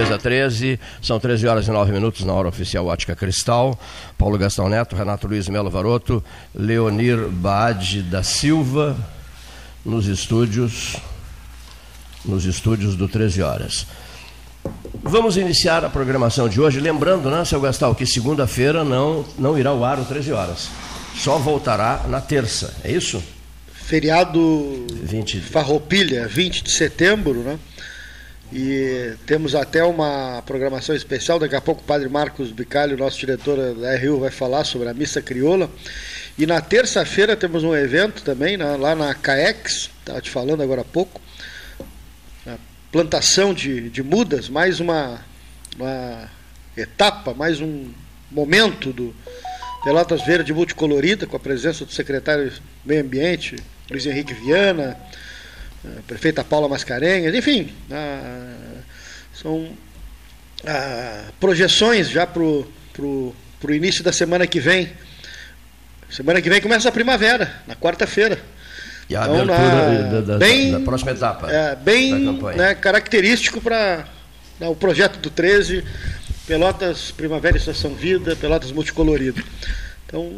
mesa 13, são 13 horas e 9 minutos na hora oficial Ótica Cristal. Paulo Gastão Neto, Renato Luiz Melo Varoto, Leonir Baade da Silva, nos estúdios, nos estúdios do 13 horas. Vamos iniciar a programação de hoje, lembrando, né, seu Gastal, que segunda-feira não, não irá ao ar o 13 horas. Só voltará na terça, é isso? Feriado 20... Farroupilha, 20 de setembro, né? E temos até uma programação especial. Daqui a pouco o Padre Marcos Bicalho, nosso diretor da RU, vai falar sobre a missa crioula. E na terça-feira temos um evento também, né, lá na CAEX, estava te falando agora há pouco. A plantação de, de mudas, mais uma, uma etapa, mais um momento do Pelotas Verde Multicolorida, com a presença do secretário do Meio Ambiente, Luiz Henrique Viana a prefeita Paula Mascarenhas, enfim, são projeções já para o início da semana que vem. Semana que vem começa a primavera, na quarta-feira. E a então, abertura na, da, bem, da, próxima etapa. É, bem né, característico para né, o projeto do 13, Pelotas Primavera Estação Vida, Pelotas Multicolorido. Então,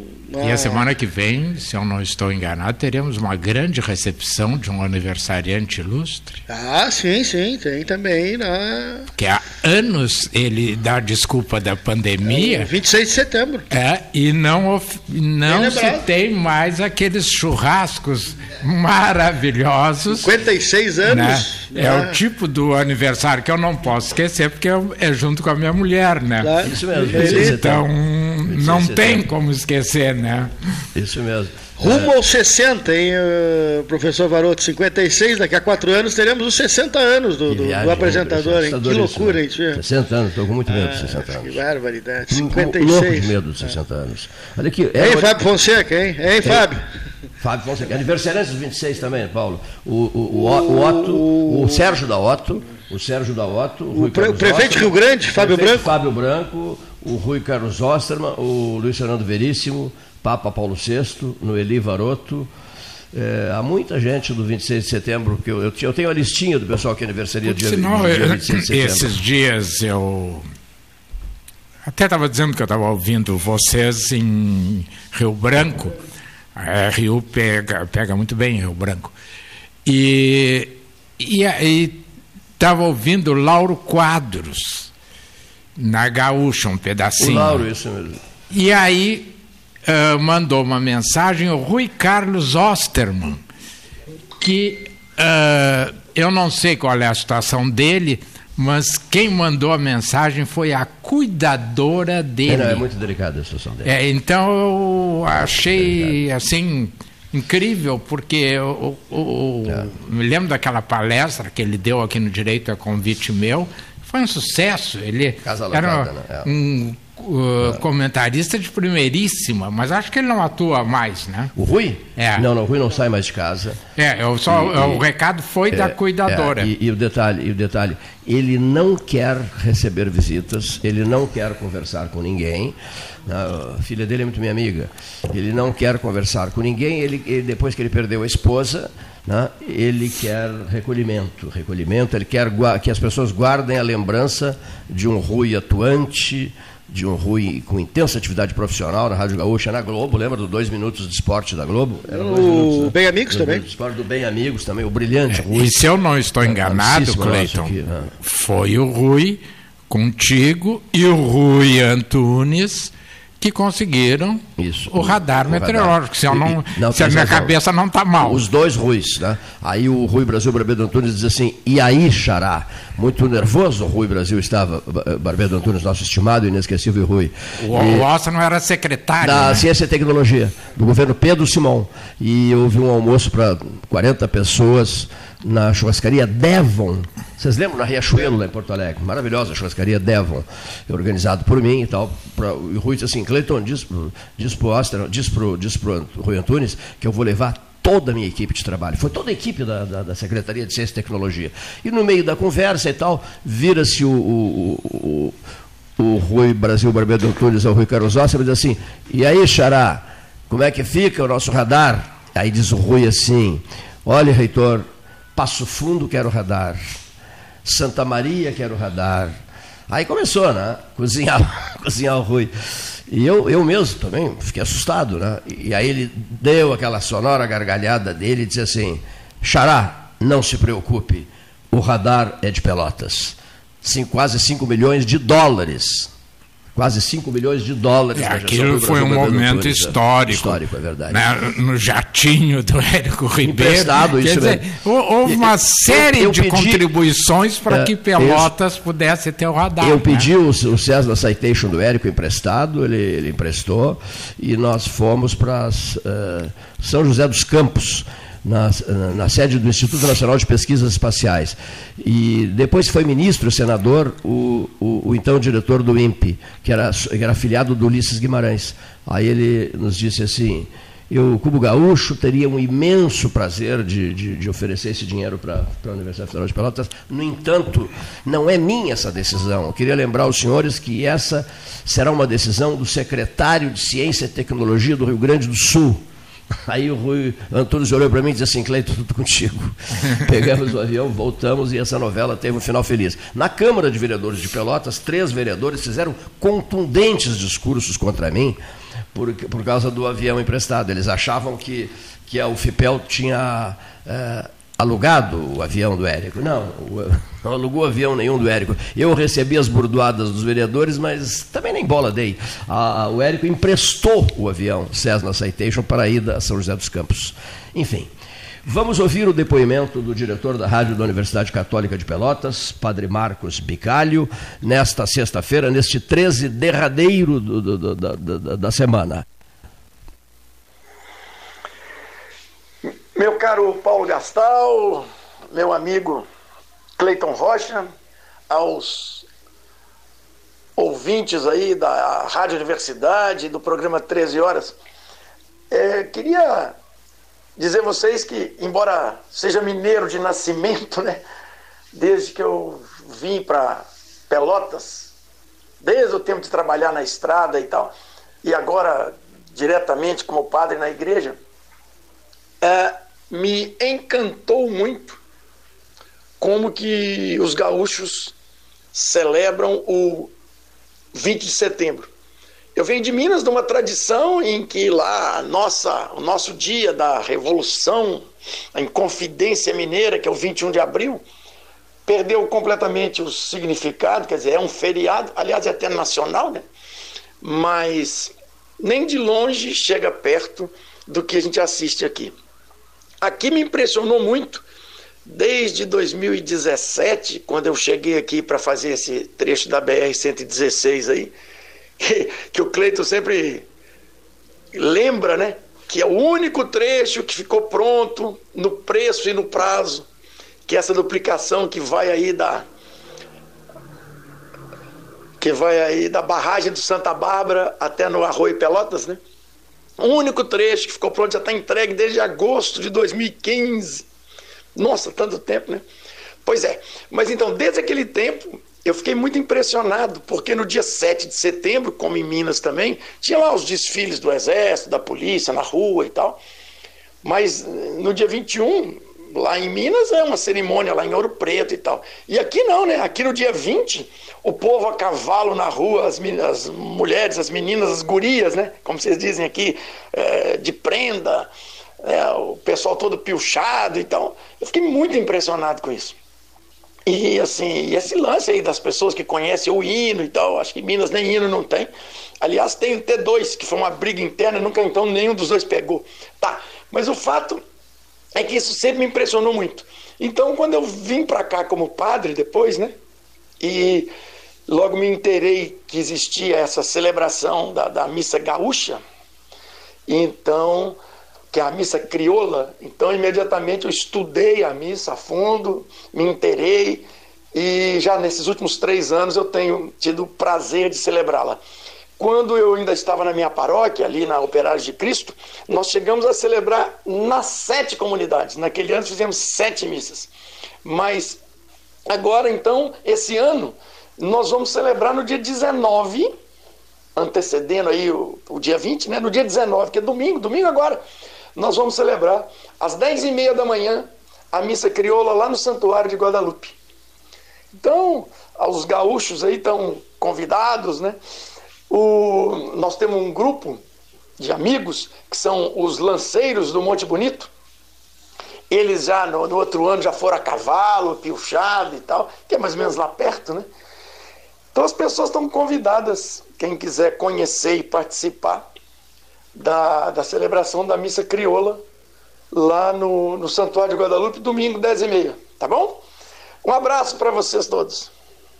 E a semana que vem, se eu não estou enganado, teremos uma grande recepção de um aniversariante ilustre. Ah, sim, sim, tem também. Né? Que há anos ele dá desculpa da pandemia. É, 26 de setembro. É, e não, não se tem mais aqueles churrascos maravilhosos. 56 anos. Né? É o tipo do aniversário que eu não posso esquecer, porque é junto com a minha mulher, né? Claro. Isso mesmo. Então, não tem como esquecer, né? Isso mesmo. Rumo é. aos 60, hein, professor Varoto? 56, daqui a quatro anos teremos os 60 anos do, do, viagem, do apresentador, hein? Que loucura, hein, tio? 60 anos, estou com muito medo dos 60 anos. Que barbaridade, 56. Louco de medo dos 60 anos. Olha aqui. É, hein, Fábio Fonseca, hein? Hein, Fábio? Fábio Fonseca. Aniversariante dos 26 também, Paulo. O, o, o, o Otto, o Sérgio da Otto, o Sérgio da Otto, o, o prefeito de Rio Grande, Fábio Branco. Fábio Branco, o Rui Carlos Osterman, o Luiz Fernando Veríssimo, Papa Paulo VI, Noeli Varoto. É, há muita gente do 26 de setembro, que eu, eu, eu tenho a listinha do pessoal que aniversaria dia, senão, dia 26 de setembro. Esses dias eu até estava dizendo que eu estava ouvindo vocês em Rio Branco. A Rio pega, pega muito bem Rio Branco. E estava ouvindo Lauro Quadros na Gaúcha, um pedacinho. O Lauro, isso mesmo. E aí uh, mandou uma mensagem o Rui Carlos Osterman, que uh, eu não sei qual é a situação dele, mas quem mandou a mensagem foi a cuidadora dele. É, não, é muito delicada a situação dele. É, então eu achei assim incrível, porque eu, eu, eu é. me lembro daquela palestra que ele deu aqui no Direito a Convite Meu, foi um sucesso. Ele Casa era né? é. um uh, comentarista de primeiríssima, mas acho que ele não atua mais, né? O Rui? É. Não, não, o Rui não sai mais de casa. É, eu só, e, o recado foi é, da cuidadora. É, e, e, o detalhe, e o detalhe, ele não quer receber visitas, ele não quer conversar com ninguém. A filha dele é muito minha amiga. Ele não quer conversar com ninguém. Ele, ele depois que ele perdeu a esposa, né, ele quer recolhimento, recolhimento, ele quer que as pessoas guardem a lembrança de um Rui atuante, de um Rui com intensa atividade profissional na Rádio Gaúcha, na Globo, lembra do Dois Minutos de Esporte da Globo? Era o minutos, né? Bem Amigos também. Do esporte do Bem Amigos também, o brilhante é, Rui. E se eu não estou enganado, Cleiton, né? foi o Rui contigo e o Rui Antunes que conseguiram Isso, o, radar o meteorológico, se, não, não, se a minha razão. cabeça não está mal. Os dois Ruis, né? Aí o Rui Brasil Barbedo Antunes diz assim, e aí, Xará? Muito nervoso o Rui Brasil estava, Barbedo Antunes, nosso estimado e inesquecível Rui. O Almoça não era secretário. Da né? Ciência e Tecnologia, do governo Pedro Simão. E houve um almoço para 40 pessoas na churrascaria Devon. Vocês lembram na Riachuelo, lá em Porto Alegre? Maravilhosa churrascaria Devon, organizado por mim e tal. Pra, o Rui disse assim, Cleiton, diz, diz para o Oster, diz pro, diz pro Rui Antunes que eu vou levar toda a minha equipe de trabalho. Foi toda a equipe da, da, da Secretaria de Ciência e Tecnologia. E no meio da conversa e tal, vira-se o, o, o, o, Rui Brasil Barbeiro Antunes ao Rui Carlos Oster e diz assim, e aí, Xará, como é que fica o nosso radar? Aí diz o Rui assim, olha, reitor, Passo Fundo quero radar. Santa Maria, que era o radar. Aí começou, né? Cozinhar, cozinhar o Rui. E eu, eu mesmo também fiquei assustado, né? E aí ele deu aquela sonora gargalhada dele e disse assim: Xará, não se preocupe, o radar é de Pelotas. Sim, quase 5 milhões de dólares quase 5 milhões de dólares. É, aquilo foi um momento histórico. Histórico, é verdade. Né, no jatinho do Érico Ribeiro. Emprestado, isso dizer, Houve uma série eu, eu de pedi, contribuições para é, que Pelotas pudesse ter o radar. Eu né? pedi o, o César Citation do Érico emprestado, ele, ele emprestou, e nós fomos para uh, São José dos Campos na, na, sede do Instituto Nacional de Pesquisas Espaciais. E depois foi ministro, senador, o, o, o então diretor do INPE, que era, que era afiliado do Ulisses Guimarães. Aí ele nos disse assim: eu, Cubo Gaúcho, teria um imenso prazer de, de, de oferecer esse dinheiro para a Universidade Federal de Pelotas. No entanto, não é minha essa decisão. Eu queria lembrar aos senhores que essa será uma decisão do secretário de Ciência e Tecnologia do Rio Grande do Sul Aí o Rui Antunes olhou para mim e disse assim, Cleiton, tudo contigo. Pegamos o avião, voltamos e essa novela teve um final feliz. Na Câmara de Vereadores de Pelotas, três vereadores fizeram contundentes discursos contra mim por, por causa do avião emprestado. Eles achavam que, que a UFIPEL tinha... É, alugado o avião do Érico. Não, não alugou avião nenhum do Érico. Eu recebi as burdoadas dos vereadores, mas também nem bola dei. A, o Érico emprestou o avião Cessna Citation para a ida a São José dos Campos. Enfim, vamos ouvir o depoimento do diretor da rádio da Universidade Católica de Pelotas, Padre Marcos Bicalho, nesta sexta-feira, neste 13 derradeiro do, do, do, da semana. Meu caro Paulo Gastal, meu amigo Cleiton Rocha, aos ouvintes aí da Rádio Universidade, do programa 13 Horas, é, queria dizer a vocês que, embora seja mineiro de nascimento, né, desde que eu vim para Pelotas, desde o tempo de trabalhar na estrada e tal, e agora diretamente como padre na igreja, é, me encantou muito como que os gaúchos celebram o 20 de setembro. Eu venho de Minas de uma tradição em que lá nossa, o nosso dia da Revolução, a Inconfidência Mineira, que é o 21 de abril, perdeu completamente o significado, quer dizer, é um feriado, aliás, é até nacional, né? Mas nem de longe chega perto do que a gente assiste aqui. Aqui me impressionou muito, desde 2017, quando eu cheguei aqui para fazer esse trecho da BR-116 aí, que, que o Cleito sempre lembra, né? Que é o único trecho que ficou pronto no preço e no prazo, que é essa duplicação que vai aí da que vai aí da barragem do Santa Bárbara até no Arroio Pelotas, né? O único trecho que ficou pronto já está entregue desde agosto de 2015. Nossa, tanto tempo, né? Pois é. Mas então, desde aquele tempo, eu fiquei muito impressionado, porque no dia 7 de setembro, como em Minas também, tinha lá os desfiles do Exército, da polícia na rua e tal. Mas no dia 21, lá em Minas, é uma cerimônia lá em Ouro Preto e tal. E aqui não, né? Aqui no dia 20, o povo a cavalo na rua, as, as mulheres, as meninas, as gurias, né? Como vocês dizem aqui, é, de prenda, é, o pessoal todo pilchado e tal. Eu fiquei muito impressionado com isso. E assim, esse lance aí das pessoas que conhecem o hino e tal, acho que Minas nem hino não tem. Aliás, tem o T2, que foi uma briga interna, nunca então nenhum dos dois pegou. Tá, mas o fato é que isso sempre me impressionou muito. Então, quando eu vim para cá como padre depois, né? E Logo me inteirei que existia essa celebração da, da missa gaúcha, então, que é a missa crioula, então imediatamente eu estudei a missa a fundo, me inteirei, e já nesses últimos três anos eu tenho tido o prazer de celebrá-la. Quando eu ainda estava na minha paróquia, ali na Operários de Cristo, nós chegamos a celebrar nas sete comunidades. Naquele ano fizemos sete missas. Mas agora, então, esse ano, nós vamos celebrar no dia 19, antecedendo aí o, o dia 20, né? No dia 19, que é domingo, domingo agora, nós vamos celebrar às 10 e meia da manhã a missa crioula lá no Santuário de Guadalupe. Então, os gaúchos aí estão convidados, né? O, nós temos um grupo de amigos que são os lanceiros do Monte Bonito. Eles já no, no outro ano já foram a cavalo, piochado e tal, que é mais ou menos lá perto, né? Então as pessoas estão convidadas, quem quiser conhecer e participar da, da celebração da missa crioula lá no, no Santuário de Guadalupe, domingo, 10h30, tá bom? Um abraço para vocês todos.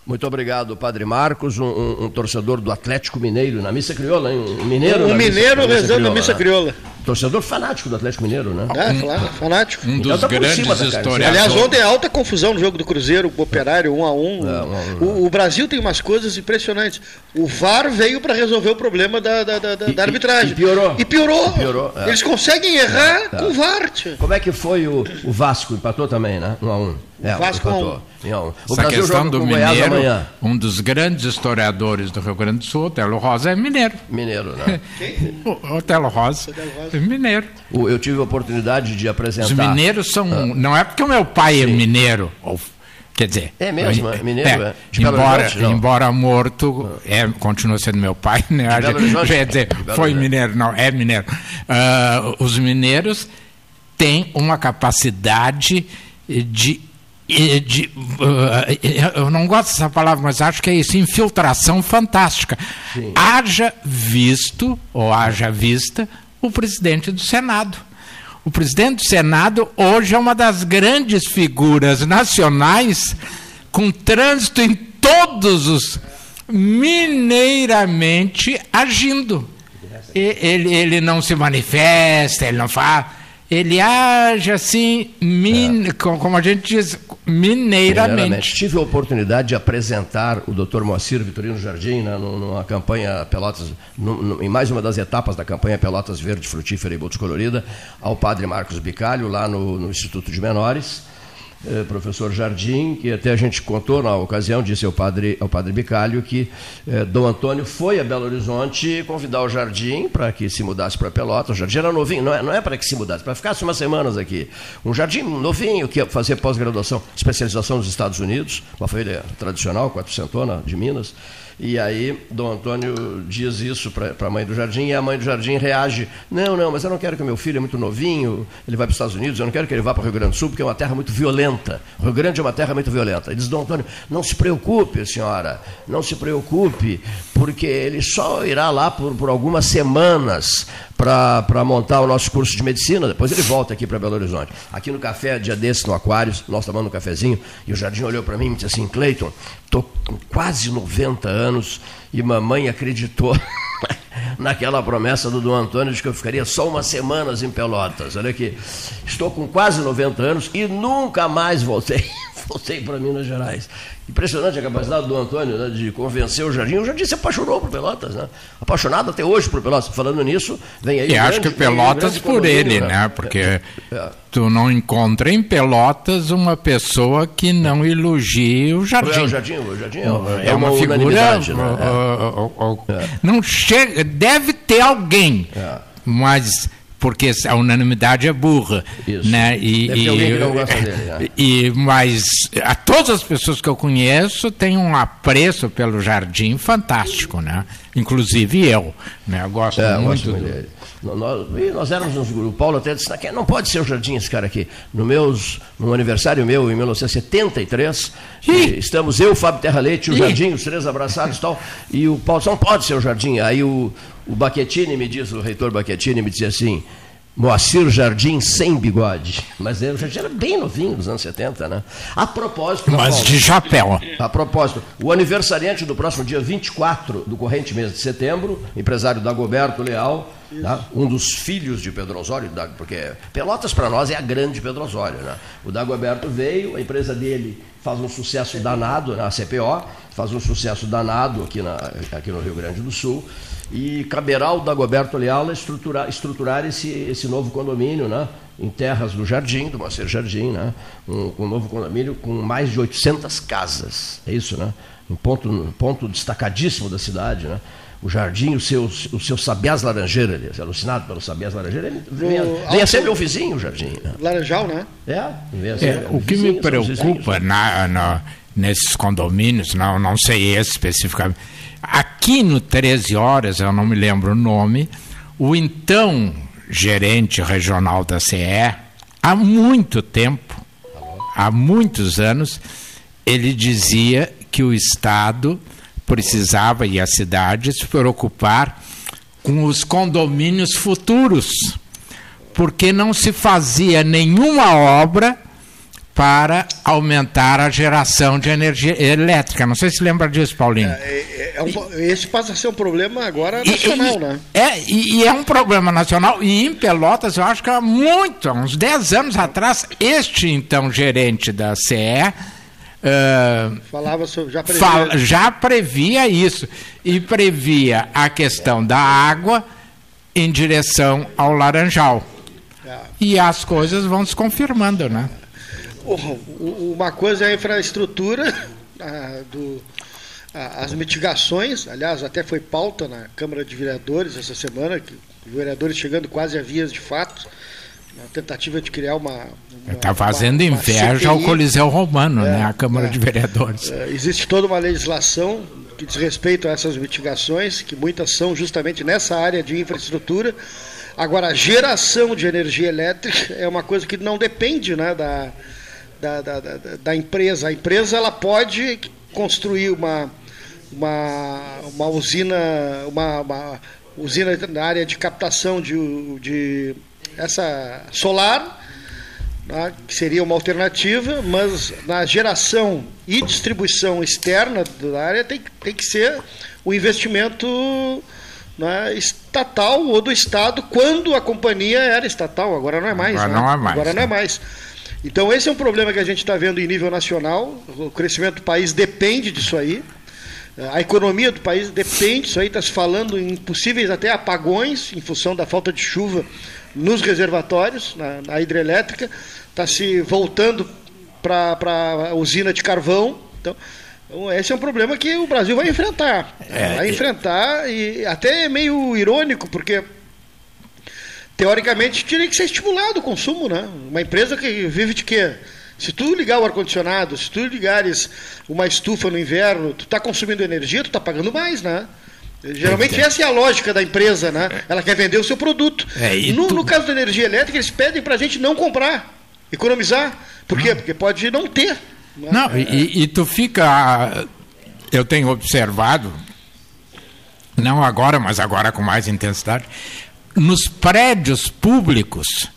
Muito obrigado, Padre Marcos, um, um, um, torcedor do Atlético Mineiro, na Missa Crioula, hein? um mineiro. Um mineiro rezando na Missa Crioula. Torcedor fanático do Atlético Mineiro, né? É, claro, fanático. Um dos então, tá grandes historiadores. Aliás, ontem é alta confusão no jogo do Cruzeiro, o Operário, um a um. É, um, a um. O, o, Brasil tem umas coisas impressionantes. O VAR veio para resolver o problema da, da, da, e, da arbitragem. E piorou. E piorou. E piorou é. Eles conseguem errar é, com o VAR. Tia. Como é que foi o, o Vasco? Empatou também, né? Um a um. É, Vasco empatou. O Essa questão do Mineiro, um dos grandes historiadores do Rio Grande do Sul, Otelo Rosa, é mineiro. Mineiro, né? O Otelo Rosa, é mineiro eu tive a oportunidade de apresentar. Os mineiros são. Ah. Não é porque o meu pai é Sim. é mineiro. Ou, quer dizer. É mesmo, é mineiro, é. é. embora, embora morto, é, continua sendo meu pai, né? Quer dizer, foi mineiro, não, é mineiro. Uh, os mineiros têm uma capacidade de de, uh, eu não gosto dessa palavra, mas acho que é isso, infiltração fantástica. Sim. Haja visto, ou haja vista, o presidente do Senado. O presidente do Senado hoje é uma das grandes figuras nacionais com trânsito em todos os mineiramente agindo. Ele, ele não se manifesta, ele não fala ele age assim, min, é. como a gente diz, mineiramente. mineiramente. Tive a oportunidade de apresentar o Dr. Moacir Vitorino Jardim né, numa campanha Pelotas, em mais uma das etapas da campanha Pelotas Verde, Frutífera e Botos Colorida, ao padre Marcos Bicalho, lá no, no Instituto de Menores. Eh, professor Jardim, que até a gente contou na ocasião, disse ao padre, ao padre Bicalho, que eh, Dom Antônio foi a Belo Horizonte convidar o Jardim para que se mudasse para Pelotas. O Jardim era novinho, não é, não é para que se mudasse, para ficasse umas semanas aqui. Um Jardim novinho, que ia fazer pós-graduação, especialização nos Estados Unidos, uma família tradicional, quatrocentona de Minas. E aí, Dom Antônio diz isso para a mãe do Jardim e a mãe do Jardim reage: Não, não, mas eu não quero que meu filho é muito novinho, ele vai para os Estados Unidos, eu não quero que ele vá para o Rio Grande do Sul, porque é uma terra muito violenta. O Rio Grande é uma terra muito violenta. E diz Dom Antônio: Não se preocupe, senhora, não se preocupe, porque ele só irá lá por, por algumas semanas para montar o nosso curso de medicina, depois ele volta aqui para Belo Horizonte. Aqui no café, dia desse, no Aquários, nós tomando um cafezinho, e o Jardim olhou para mim e disse assim: Cleiton, estou com quase 90 anos e mamãe acreditou naquela promessa do Dom Antônio de que eu ficaria só umas semanas em Pelotas. Olha aqui, estou com quase 90 anos e nunca mais voltei, voltei para Minas Gerais. Impressionante a capacidade do Antônio né, de convencer o Jardim. O Jardim se apaixonou por Pelotas, né? Apaixonado até hoje por Pelotas. Falando nisso, vem aí. E acho que Pelotas por ele, né? né? Porque é, é. tu não encontra em Pelotas uma pessoa que não elogie o Jardim. É, o Jardim, o Jardim é, uma, é uma, uma figura. Né? É. não chega, deve ter alguém, é. mas porque a unanimidade é burra. Isso. Né? E, Deve e, alguém que não gosta dele. Né? E, mas a todas as pessoas que eu conheço têm um apreço pelo jardim fantástico, né? Inclusive eu. Né? Eu gosto é, muito, do... dele. Nós, nós éramos uns grupos, o Paulo até disse, não pode ser o Jardim esse cara aqui. No meus, no aniversário meu, em 1973, estamos eu, Fábio Terra Leite, o Jardim, os três abraçados e tal, e o Paulo disse, não pode ser o Jardim. Aí o, o Baquetini me diz, o reitor Baquetini me dizia assim, Moacir Jardim sem bigode. Mas ele já era bem novinho, nos anos 70, né? A propósito. Mas Paulo, de chapéu. A propósito, o aniversariante do próximo dia 24 do corrente mês de setembro, empresário Dagoberto Leal, tá? um dos filhos de Pedro Osório, porque Pelotas para nós é a grande Pedro Osório. Né? O Dagoberto veio, a empresa dele faz um sucesso danado na CPO, faz um sucesso danado aqui, na, aqui no Rio Grande do Sul. E caberá ao Dagoberto Leal estruturar, estruturar esse, esse novo condomínio, né? em terras do Jardim, do Moacir Jardim, né? um, um novo condomínio com mais de 800 casas. É isso, né? Um ponto, um ponto destacadíssimo da cidade. Né? o jardim, o seu, o seu sabiás laranjeira, ali, alucinado pelo sabiás laranjeira, ele venha, venha ser meu vizinho o jardim. Né? Laranjal, né? É, venha ser é o que vizinho, me preocupa na, na, nesses condomínios, não, não sei esse especificamente. Aqui no 13 Horas, eu não me lembro o nome, o então gerente regional da CE, há muito tempo, há muitos anos, ele dizia que o Estado precisava e a cidade se preocupar com os condomínios futuros, porque não se fazia nenhuma obra para aumentar a geração de energia elétrica. Não sei se lembra disso, Paulinho. É, é, é um, esse passa a ser um problema agora nacional, e, né? É, e, e, é um problema nacional. E em Pelotas, eu acho que há muito, há uns 10 anos atrás, este então gerente da CE. Uh, Falava sobre, já previa. Fala, já previa isso. E previa a questão da água em direção ao Laranjal. É. E as coisas vão se confirmando, né? Uma coisa é a infraestrutura, a, do, a, as mitigações, aliás, até foi pauta na Câmara de Vereadores essa semana, que vereadores chegando quase a vias de fato, na tentativa de criar uma. Está fazendo uma, inveja uma ao Coliseu Romano, é, né, a Câmara é, de Vereadores. É, existe toda uma legislação que diz respeito a essas mitigações, que muitas são justamente nessa área de infraestrutura. Agora, a geração de energia elétrica é uma coisa que não depende né, da, da, da, da, da empresa. A empresa ela pode construir uma, uma, uma usina, uma, uma usina na área de captação de, de essa solar, né, que seria uma alternativa, mas na geração e distribuição externa da área tem, tem que ser o investimento né, estatal ou do Estado, quando a companhia era estatal, agora não é mais. Agora né? não é mais. Agora não é mais. Então, esse é um problema que a gente está vendo em nível nacional. O crescimento do país depende disso aí. A economia do país depende disso aí. Está se falando em possíveis até apagões em função da falta de chuva nos reservatórios, na, na hidrelétrica. Está se voltando para a usina de carvão. Então, então, esse é um problema que o Brasil vai enfrentar. É, vai enfrentar, e até é meio irônico, porque teoricamente teria que ser estimulado o consumo, né? Uma empresa que vive de quê? Se tu ligar o ar-condicionado, se tu ligares uma estufa no inverno, tu está consumindo energia, tu está pagando mais, né? Geralmente essa é a lógica da empresa, né? Ela quer vender o seu produto. É, no, tu... no, caso da energia elétrica, eles pedem para a gente não comprar, economizar. Por quê? Porque pode não ter. Né? Não, é. e, e tu fica. Eu tenho observado, não agora, mas agora com mais intensidade, nos prédios públicos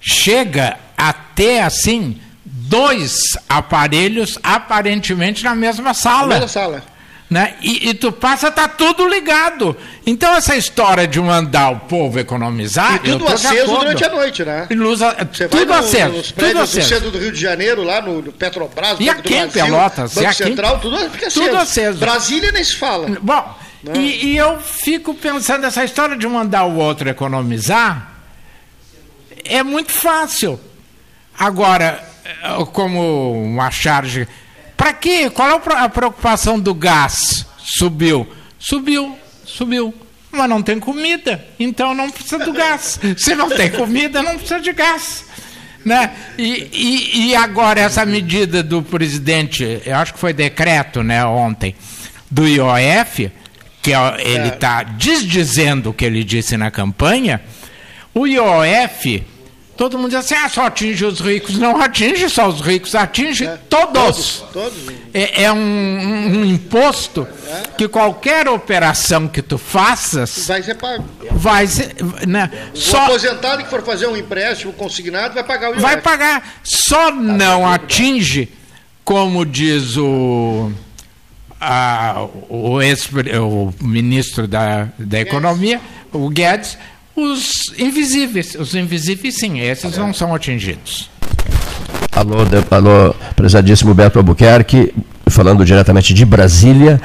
chega até assim dois aparelhos aparentemente na mesma sala. Na mesma sala. Né? E, e, tu passa, tá tudo ligado. Então essa história de mandar o povo economizar. E tudo aceso durante a noite, né? Luz a... Tudo no, aceso. Nos tudo aceso. do centro do Rio de Janeiro, lá no, no Petrobras, e aqui em Pelotas, Banco Central, tudo fica aceso. Tudo aceso. Brasília nem se fala. Bom, e, e, eu fico pensando, essa história de mandar o outro economizar é muito fácil. Agora, eh, como uma charge. Para quê? Qual é a preocupação do gás? Subiu. Subiu, subiu. Mas não tem comida, então não precisa do gás. Se não tem comida, não precisa de gás. Né? E, e, e agora essa medida do presidente, eu acho que foi decreto né, ontem, do IOF, que ele está é. desdizendo o que ele disse na campanha, o IOF, todo mundo diz assim, ah, só atinge os ricos. Não atinge só os ricos, atinge é. todos. todos, todos. É, é um, um, imposto é. que qualquer operação que tu faças... Vai ser pago. Vai ser... Né, o só, aposentado que for fazer um empréstimo consignado vai pagar o IOF. Vai pagar. Só tá não atinge, como diz o a, o, ex, o ministro da, da Economia, o Guedes, os invisíveis. Os invisíveis, sim, esses não são atingidos. Alô, alô, prezadíssimo Beto Albuquerque, falando diretamente de Brasília.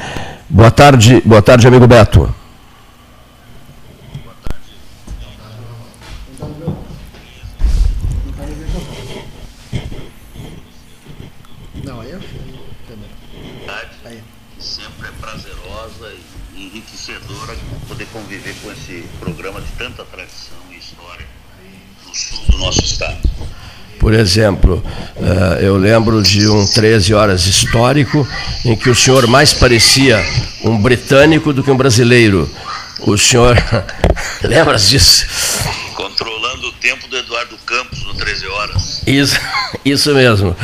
Boa tarde, boa tarde, amigo Beto. conviver com esse programa de tanta tradição e história no sul do nosso estado. Por exemplo, uh, eu lembro de um 13 horas histórico em que o senhor mais parecia um britânico do que um brasileiro. O senhor lembra disso? Controlando o tempo do Eduardo Campos no 13 horas. Isso, isso mesmo.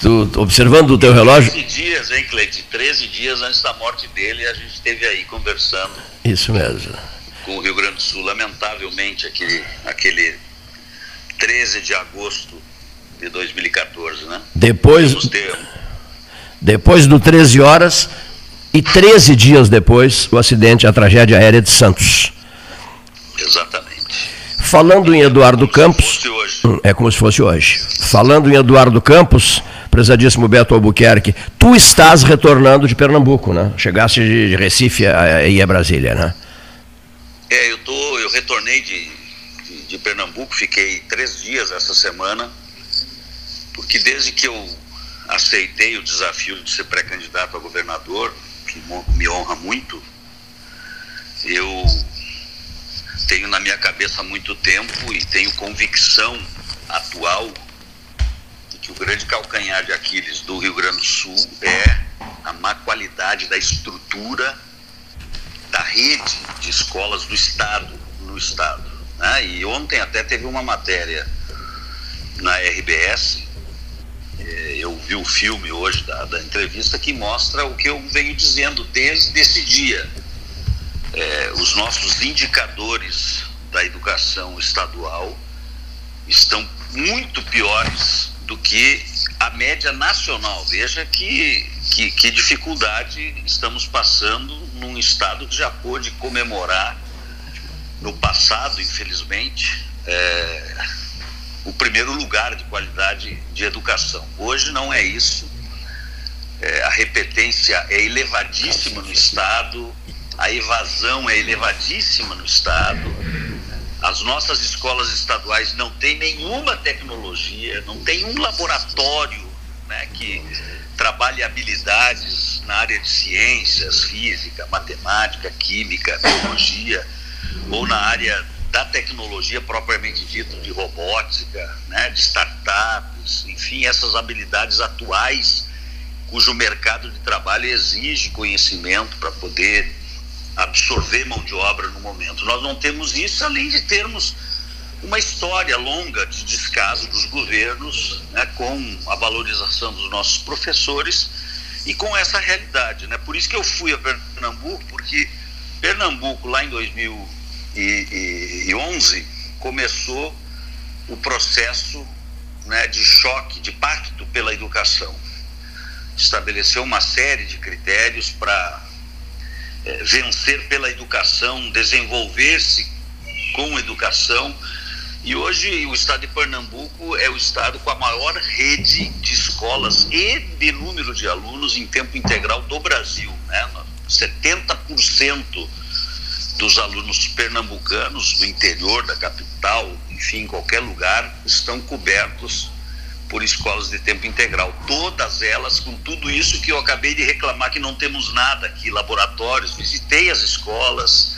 Tu, observando o teu relógio. 13 dias, hein, Cleide? 13 dias antes da morte dele, a gente esteve aí conversando. Isso mesmo. Com o Rio Grande do Sul. Lamentavelmente, aquele, aquele 13 de agosto de 2014, né? Depois, depois do 13 horas e 13 dias depois, o acidente, a tragédia aérea de Santos. Exatamente. Falando em Eduardo Campos. Hum, é como se fosse hoje. Falando em Eduardo Campos, prezadíssimo Beto Albuquerque, tu estás retornando de Pernambuco, né? Chegaste de Recife e a Brasília, né? É, eu, tô, eu retornei de, de, de Pernambuco, fiquei três dias essa semana porque desde que eu aceitei o desafio de ser pré-candidato a governador, que me honra muito, eu tenho na minha cabeça há muito tempo e tenho convicção atual de que o grande calcanhar de Aquiles do Rio Grande do Sul é a má qualidade da estrutura da rede de escolas do Estado no Estado. Né? E ontem até teve uma matéria na RBS é, eu vi o filme hoje da, da, entrevista que mostra o que eu venho dizendo desde esse dia. É, os nossos indicadores da educação estadual estão muito piores do que a média nacional. Veja que, que, que dificuldade estamos passando num estado que já pôde comemorar no passado, infelizmente, é, o primeiro lugar de qualidade de educação. Hoje não é isso. É, a repetência é elevadíssima no Estado, a evasão é elevadíssima no Estado. As nossas escolas estaduais não têm nenhuma tecnologia, não tem um laboratório né, que trabalhe habilidades na área de ciências, física, matemática, química, biologia, ou na área da tecnologia propriamente dita, de robótica, né, de startups, enfim, essas habilidades atuais cujo mercado de trabalho exige conhecimento para poder absorver mão de obra no momento. Nós não temos isso, além de termos uma história longa de descaso dos governos né, com a valorização dos nossos professores e com essa realidade. Né? Por isso que eu fui a Pernambuco, porque Pernambuco, lá em 2000 2011 começou o processo né, de choque, de pacto pela educação. Estabeleceu uma série de critérios para é, vencer pela educação, desenvolver-se com educação. E hoje o estado de Pernambuco é o estado com a maior rede de escolas e de número de alunos em tempo integral do Brasil. Né? 70% dos alunos pernambucanos do interior da capital, enfim, em qualquer lugar, estão cobertos por escolas de tempo integral. Todas elas com tudo isso que eu acabei de reclamar que não temos nada aqui, laboratórios, visitei as escolas,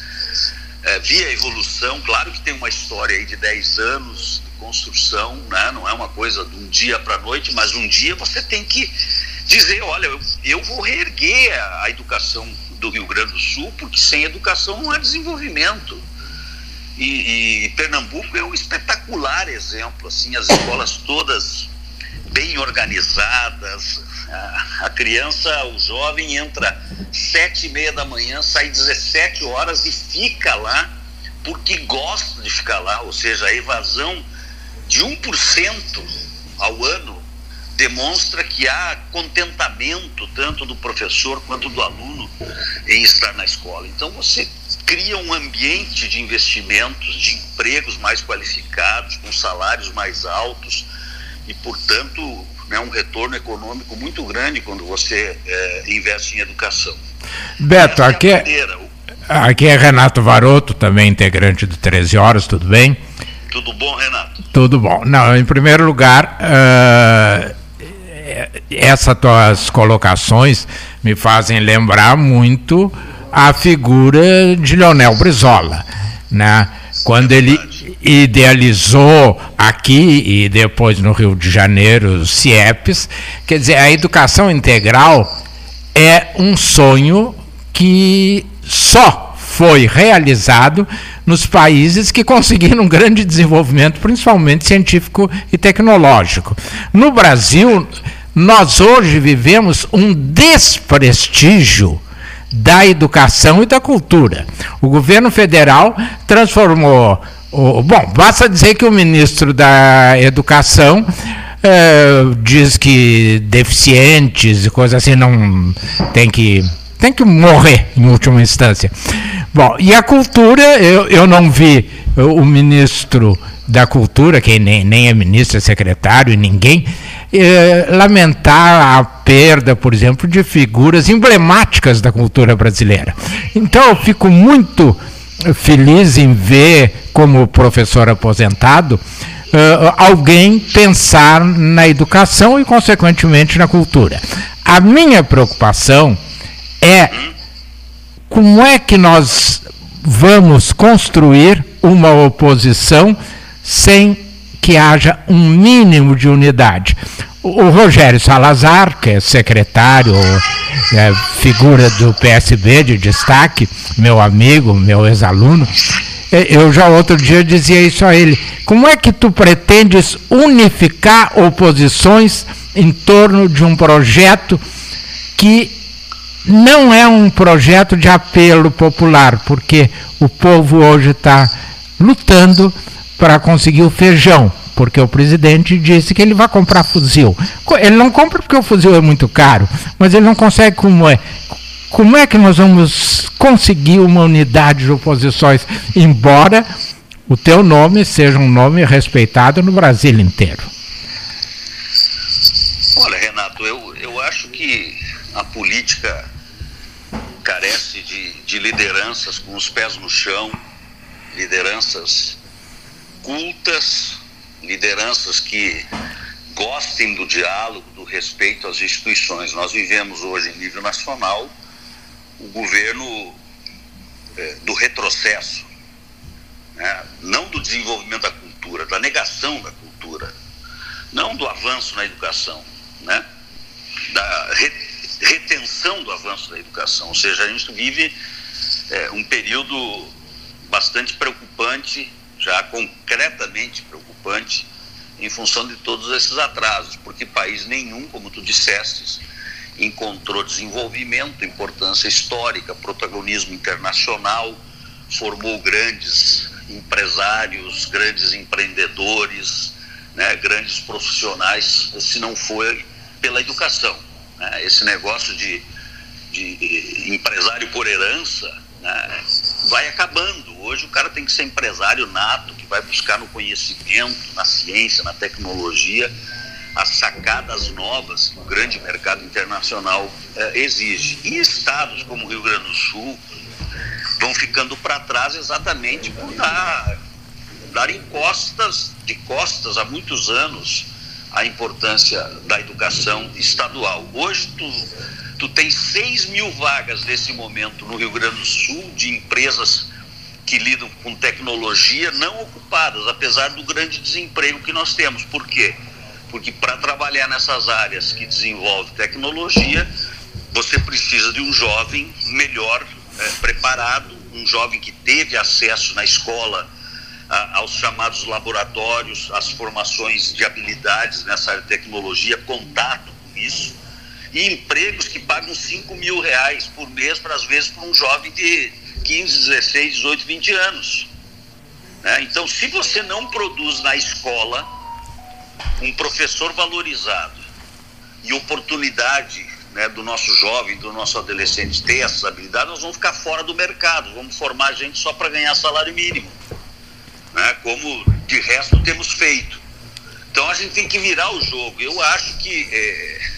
é, vi a evolução, claro que tem uma história aí de 10 anos de construção, né? não é uma coisa de um dia para a noite, mas um dia você tem que dizer, olha, eu, eu vou reerguer a, a educação do Rio Grande do Sul, porque sem educação não há desenvolvimento. E, e, Pernambuco é um espetacular exemplo, assim, as escolas todas bem organizadas, a, criança, o jovem entra sete e meia da manhã, sai 17 horas e fica lá porque gosta de ficar lá, ou seja, a evasão de 1% ao ano demonstra que há contentamento tanto do professor quanto do aluno em estar na escola. Então você cria um ambiente de investimentos, de empregos mais qualificados, com salários mais altos e, portanto, né, um retorno econômico muito grande quando você é, investe em educação. Beto, é aqui é, aqui é Renato Varoto, também integrante do 13 Horas, tudo bem? Tudo bom, Renato? Tudo bom. Não, em primeiro lugar, uh, essas tuas colocações me fazem lembrar muito a figura de Leonel Brizola, né? Quando ele idealizou aqui e depois no Rio de Janeiro, CIEPs. Quer dizer, a educação integral é um sonho que só foi realizado nos países que conseguiram um grande desenvolvimento, principalmente científico e tecnológico. No Brasil, nós hoje vivemos um desprestígio da educação e da cultura. O governo federal transformou. O, bom, basta dizer que o ministro da Educação é, diz que deficientes e coisas assim não tem que tem que morrer em última instância. Bom, e a cultura, eu, eu não vi o ministro da cultura, que nem, nem é ministro, é secretário, ninguém, eh, lamentar a perda, por exemplo, de figuras emblemáticas da cultura brasileira. Então eu fico muito feliz em ver, como professor aposentado, uh, alguém pensar na educação e, consequentemente, na cultura. A minha preocupação é como é que nós vamos construir uma oposição sem que haja um mínimo de unidade. O Rogério Salazar, que é secretário, é, figura do PSB de destaque, meu amigo, meu ex-aluno, eu já outro dia dizia isso a ele. Como é que tu pretendes unificar oposições em torno de um projeto que não é um projeto de apelo popular, porque o povo hoje está lutando para conseguir o feijão, porque o presidente disse que ele vai comprar fuzil. Ele não compra porque o fuzil é muito caro, mas ele não consegue como é. Como é que nós vamos conseguir uma unidade de oposições, embora o teu nome seja um nome respeitado no Brasil inteiro? Olha, Renato, eu, eu acho que a política carece de, de lideranças com os pés no chão, lideranças cultas, lideranças que gostem do diálogo, do respeito às instituições. Nós vivemos hoje em nível nacional o governo é, do retrocesso, né? não do desenvolvimento da cultura, da negação da cultura, não do avanço na educação, né? da re, retenção do avanço da educação. Ou seja, a gente vive é, um período bastante preocupante, já concretamente preocupante, em função de todos esses atrasos, porque país nenhum, como tu disseste, encontrou desenvolvimento, importância histórica, protagonismo internacional, formou grandes empresários, grandes empreendedores, né, grandes profissionais, se não foi pela educação. Né? Esse negócio de, de empresário por herança né, vai acabando. Hoje o cara tem que ser empresário nato, que vai buscar no conhecimento, na ciência, na tecnologia as sacadas novas que o grande mercado internacional eh, exige. E estados como o Rio Grande do Sul vão ficando para trás exatamente por dar, darem costas, de costas há muitos anos a importância da educação estadual. Hoje tu, tu tem 6 mil vagas nesse momento no Rio Grande do Sul de empresas que lidam com tecnologia não ocupadas, apesar do grande desemprego que nós temos. Por quê? porque para trabalhar nessas áreas que desenvolve tecnologia, você precisa de um jovem melhor é, preparado, um jovem que teve acesso na escola a, aos chamados laboratórios, às formações de habilidades nessa área de tecnologia, contato com isso, e empregos que pagam 5 mil reais por mês, para às vezes, para um jovem de 15, 16, 18, 20 anos. Né? Então, se você não produz na escola, um professor valorizado e oportunidade né, do nosso jovem, do nosso adolescente ter essas habilidades, nós vamos ficar fora do mercado, vamos formar gente só para ganhar salário mínimo, né, como de resto temos feito. Então a gente tem que virar o jogo. Eu acho que é,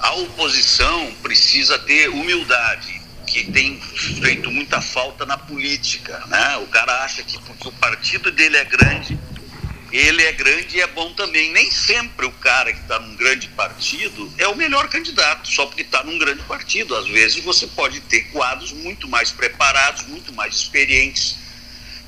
a oposição precisa ter humildade, que tem feito muita falta na política. Né? O cara acha que porque o partido dele é grande, ele é grande e é bom também. Nem sempre o cara que está num grande partido é o melhor candidato, só porque está num grande partido. Às vezes você pode ter quadros muito mais preparados, muito mais experientes,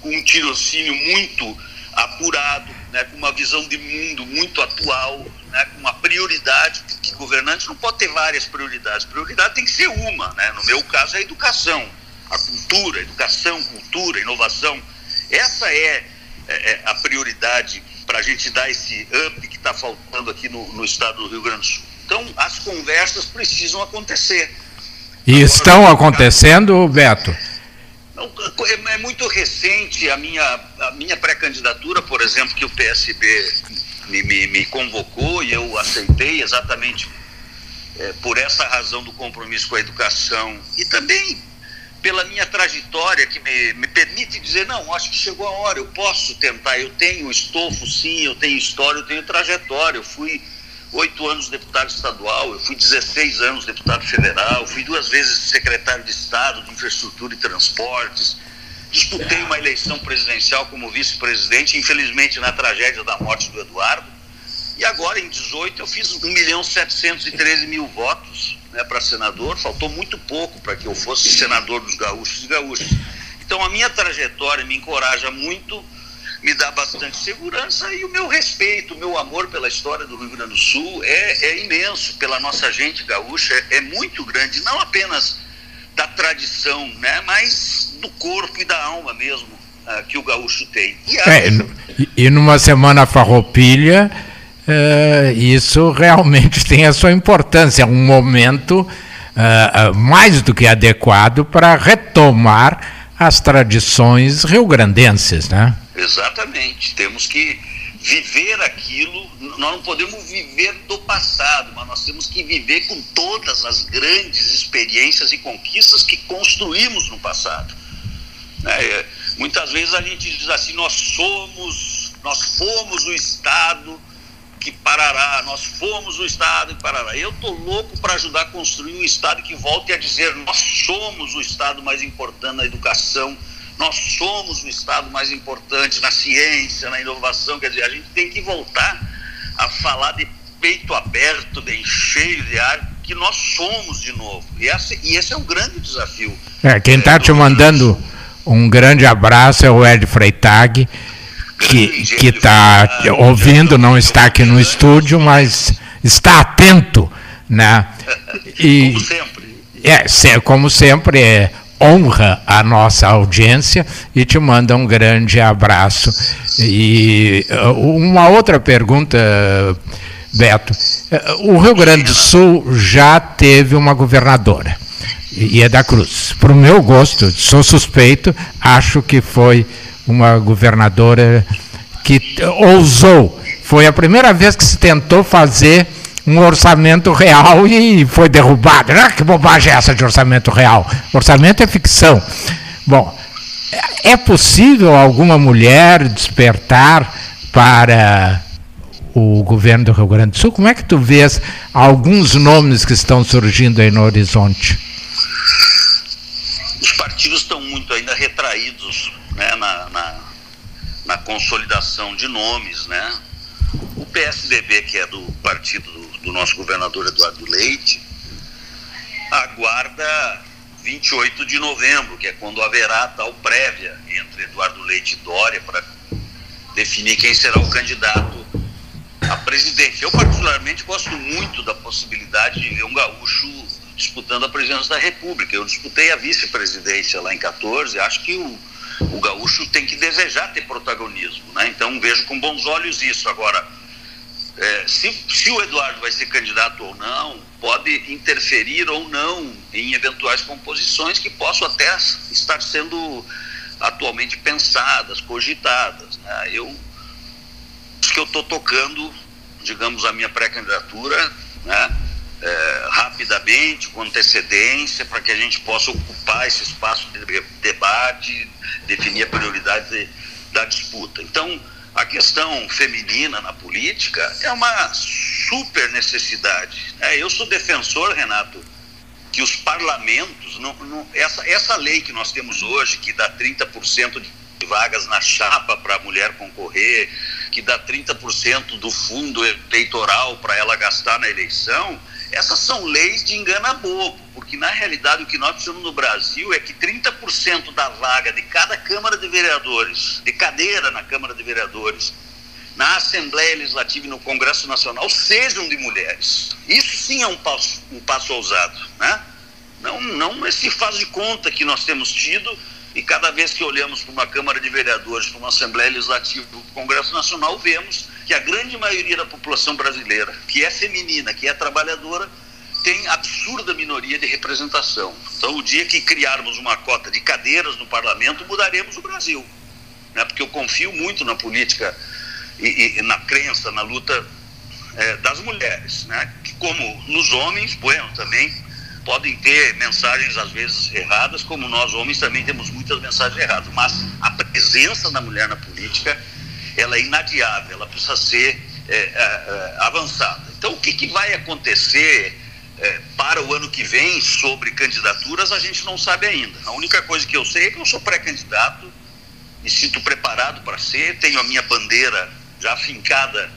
com um tirocínio muito apurado, né, com uma visão de mundo muito atual, né, com uma prioridade, que governante não pode ter várias prioridades, prioridade tem que ser uma, né, no meu caso é a educação, a cultura, educação, cultura, inovação, essa é, é, é a prioridade para a gente dar esse up que está faltando aqui no, no estado do Rio Grande do Sul. Então, as conversas precisam acontecer. E Agora, estão acontecendo, Beto? É, é muito recente a minha, a minha pré-candidatura, por exemplo, que o PSB me, me, me convocou e eu aceitei exatamente é, por essa razão do compromisso com a educação e também pela minha trajetória que me, me permite dizer, não, acho que chegou a hora, eu posso tentar, eu tenho estofo sim, eu tenho história, eu tenho trajetória, eu fui oito anos deputado estadual, eu fui 16 anos deputado federal, fui duas vezes secretário de Estado de Infraestrutura e Transportes, disputei uma eleição presidencial como vice-presidente, infelizmente na tragédia da morte do Eduardo, e agora em 18 eu fiz 1 milhão 713 mil votos né, para senador, faltou muito pouco para que eu fosse senador dos gaúchos e gaúchas. Então a minha trajetória me encoraja muito me dá bastante segurança e o meu respeito, o meu amor pela história do Rio Grande do Sul é, é imenso, pela nossa gente gaúcha, é, é, muito grande, não apenas da tradição, né, mas do corpo e da alma mesmo uh, que o gaúcho tem. E, é, e numa semana farroupilha, uh, isso realmente tem a sua importância, é um momento uh, mais do que adequado para retomar as tradições rio-grandenses, né? Exatamente. Temos que viver aquilo. Nós não podemos viver do passado, mas nós temos que viver com todas as grandes experiências e conquistas que construímos no passado. É, muitas vezes a gente diz assim: nós somos, nós fomos o Estado que parará, nós fomos o Estado que parará. Eu estou louco para ajudar a construir um Estado que volte a dizer: nós somos o Estado mais importante na educação nós somos o Estado mais importante na ciência, na inovação. Quer dizer, a gente tem que voltar a falar de peito aberto, bem cheio de ar, que nós somos de novo. E esse, e esse é um grande desafio. É, quem está é, te mandando um grande abraço é o Ed Freitag, que está ouvindo, não está aqui no estúdio, mas está atento. Né? E, como sempre. É, como sempre, é honra a nossa audiência e te manda um grande abraço. E uh, uma outra pergunta, Beto. Uh, o Rio Grande do Sul já teve uma governadora, e é da Cruz. Para o meu gosto, sou suspeito, acho que foi uma governadora que ousou. Foi a primeira vez que se tentou fazer um orçamento real e foi derrubado. Ah, que bobagem é essa de orçamento real? Orçamento é ficção. Bom, é possível alguma mulher despertar para o governo do Rio Grande do Sul? Como é que tu vês alguns nomes que estão surgindo aí no horizonte? Os partidos estão muito ainda retraídos né, na, na, na consolidação de nomes, né? O PSDB, que é do partido do do nosso governador Eduardo Leite, aguarda 28 de novembro, que é quando haverá tal prévia entre Eduardo Leite e Dória para definir quem será o candidato a presidente. Eu, particularmente, gosto muito da possibilidade de ver um gaúcho disputando a presidência da República. Eu disputei a vice-presidência lá em 14, acho que o, o gaúcho tem que desejar ter protagonismo. Né? Então, vejo com bons olhos isso. Agora, é, se, se o Eduardo vai ser candidato ou não, pode interferir ou não em eventuais composições que possam até estar sendo atualmente pensadas, cogitadas. Né? Eu acho que eu estou tocando, digamos, a minha pré-candidatura, né? É, rapidamente, com antecedência, para que a gente possa ocupar esse espaço de debate, definir a prioridade da disputa. Então, a questão feminina na política é uma super necessidade. É, eu sou defensor, Renato, que os parlamentos, não, não, essa, essa lei que nós temos hoje, que dá 30% de vagas na chapa para a mulher concorrer, que dá 30% do fundo eleitoral para ela gastar na eleição, Essas são leis de engana bobo, porque na realidade o que nós precisamos no Brasil é que 30% da vaga de cada Câmara de Vereadores, de cadeira na Câmara de Vereadores, na Assembleia Legislativa e no Congresso Nacional sejam de mulheres. Isso sim é um passo, um passo ousado, né? Não, não esse faz de conta que nós temos tido e cada vez que olhamos para uma Câmara de Vereadores, para uma Assembleia Legislativa, para o Congresso Nacional, vemos que a grande maioria da população brasileira, que é feminina, que é trabalhadora, tem absurda minoria de representação. Então, o dia que criarmos uma cota de cadeiras no parlamento, mudaremos o Brasil. Né? Porque eu confio muito na política e, e na crença, na luta é, das mulheres, né? que, como nos homens, bueno, também podem ter mensagens às vezes erradas, como nós homens também temos muitas mensagens erradas, mas a presença da mulher na política ela é inadiável, ela precisa ser é, é, é, avançada. Então, o que, que vai acontecer é, para o ano que vem sobre candidaturas, a gente não sabe ainda. A única coisa que eu sei é que eu sou pré-candidato, me sinto preparado para ser, tenho a minha bandeira já fincada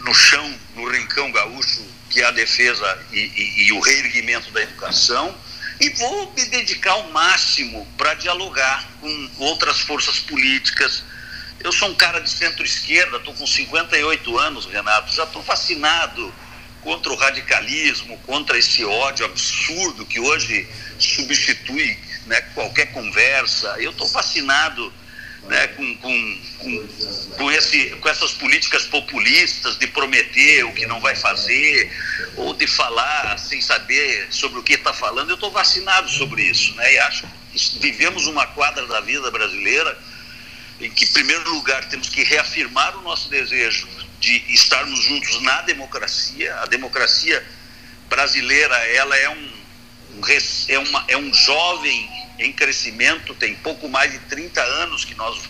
no chão, no rincão gaúcho, que é a defesa e, e, e o reerguimento da educação, e vou me dedicar ao máximo para dialogar com outras forças políticas, eu sou um cara de centro-esquerda, estou com 58 anos, Renato, já estou vacinado contra o radicalismo, contra esse ódio absurdo que hoje substitui né, qualquer conversa. Eu estou vacinado né, com, com, com, com, esse, com essas políticas populistas de prometer o que não vai fazer, ou de falar sem saber sobre o que está falando. Eu estou vacinado sobre isso. Né, e acho que vivemos uma quadra da vida brasileira em que, em primeiro lugar, temos que reafirmar o nosso desejo de estarmos juntos na democracia. A democracia brasileira, ela é um, um é, uma, é um jovem em crescimento, tem pouco mais de 30 anos que nós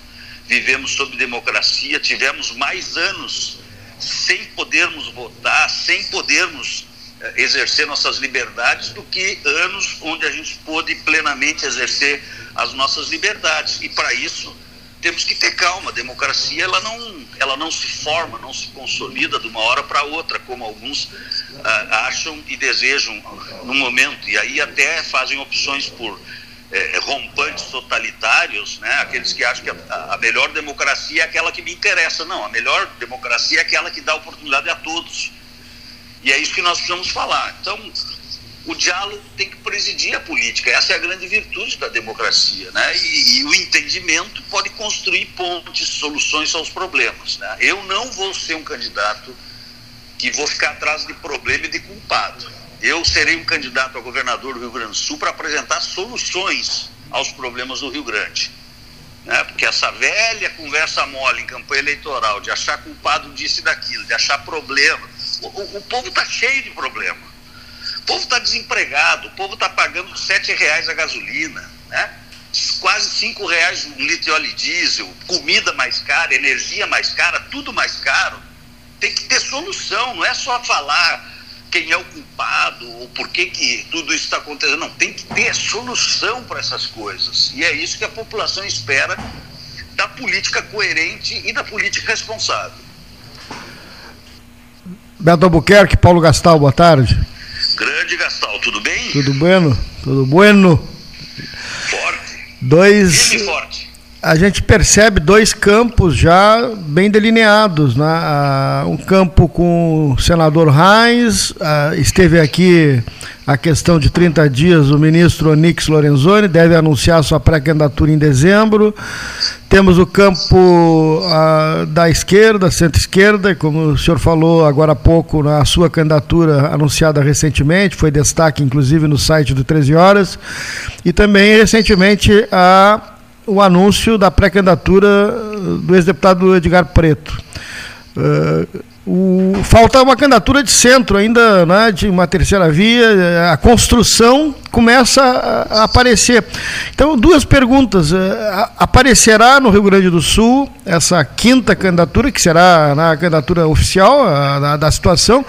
vivemos sob democracia, tivemos mais anos sem podermos votar, sem podermos eh, exercer nossas liberdades do que anos onde a gente pôde plenamente exercer as nossas liberdades. E para isso temos que ter calma. A democracia ela não, ela não se forma, não se consolida de uma hora para outra, como alguns ah, acham e desejam no momento. E aí até fazem opções por eh, rompantes totalitários, né? aqueles que acham que a, a, melhor democracia é aquela que me interessa. Não, a melhor democracia é aquela que dá oportunidade a todos. E é isso que nós precisamos falar. Então, o diálogo tem que presidir a política. Essa é a grande virtude da democracia. Né? E, e o entendimento pode construir pontes, soluções aos problemas. Né? Eu não vou ser um candidato que vou ficar atrás de problema e de culpado. Eu serei um candidato a governador do Rio Grande do Sul para apresentar soluções aos problemas do Rio Grande. Né? Porque essa velha conversa mole em campanha eleitoral, de achar culpado disso e daquilo, de achar problema. O, o, o povo está cheio de problema povo está desempregado, o povo está pagando sete reais a gasolina, né? quase cinco reais um litro de óleo diesel, comida mais cara, energia mais cara, tudo mais caro. Tem que ter solução, não é só falar quem é o culpado ou por que, que tudo isso está acontecendo. Não, tem que ter solução para essas coisas. E é isso que a população espera da política coerente e da política responsável. Beto Albuquerque, Paulo Gastal, boa tarde. Grande Gastal, tudo bem? Tudo bueno, tudo bueno. Forte. Dois. forte. A gente percebe dois campos já bem delineados, né? Um campo com o senador Reis, esteve aqui a questão de 30 dias, o ministro Onix Lorenzoni deve anunciar sua pré-candidatura em dezembro. Temos o campo a, da esquerda, centro-esquerda, como o senhor falou agora há pouco, na sua candidatura anunciada recentemente, foi destaque inclusive no site do 13 Horas, e também recentemente a, o anúncio da pré-candidatura do ex-deputado Edgar Preto. Uh, o, falta uma candidatura de centro ainda, né, de uma terceira via, a construção começa a, a aparecer. Então, duas perguntas. Eh, aparecerá no Rio Grande do Sul essa quinta candidatura, que será na candidatura oficial a, a, da situação,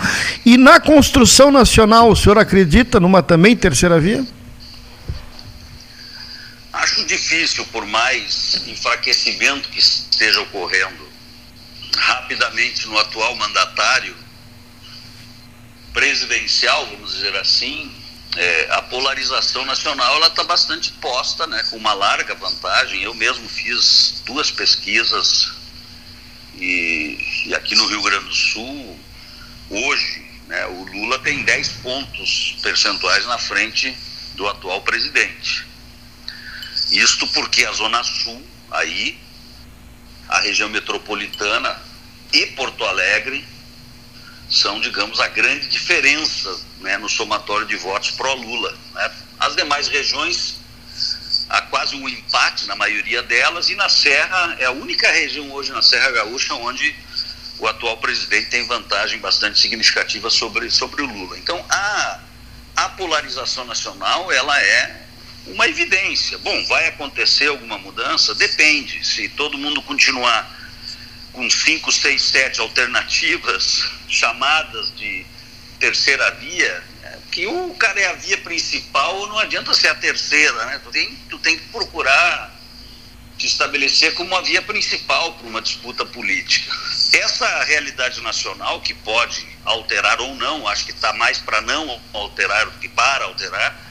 e na construção nacional, o senhor acredita numa também terceira via? Acho difícil, por mais enfraquecimento que esteja ocorrendo rapidamente no atual mandatário presidencial, vamos dizer assim, é, a polarização nacional ela está bastante posta, né, com uma larga vantagem. Eu mesmo fiz duas pesquisas e, e aqui no Rio Grande do Sul, hoje, né, o Lula tem 10 pontos percentuais na frente do atual presidente. Isto porque a Zona Sul, aí, a região metropolitana e Porto Alegre são, digamos, a grande diferença né, no somatório de votos pró-Lula. Né? As demais regiões, há quase um empate na maioria delas, e na Serra, é a única região hoje na Serra Gaúcha onde o atual presidente tem vantagem bastante significativa sobre, sobre o Lula. Então, a, a polarização nacional, ela é uma evidência. Bom, vai acontecer alguma mudança? Depende. Se todo mundo continuar com cinco, seis, sete alternativas chamadas de terceira via, é, que o cara é a via principal, não adianta ser a terceira, né? Tu tem, tu tem que procurar te estabelecer como a via principal para uma disputa política. Essa realidade nacional, que pode alterar ou não, acho que está mais para não alterar do que para alterar,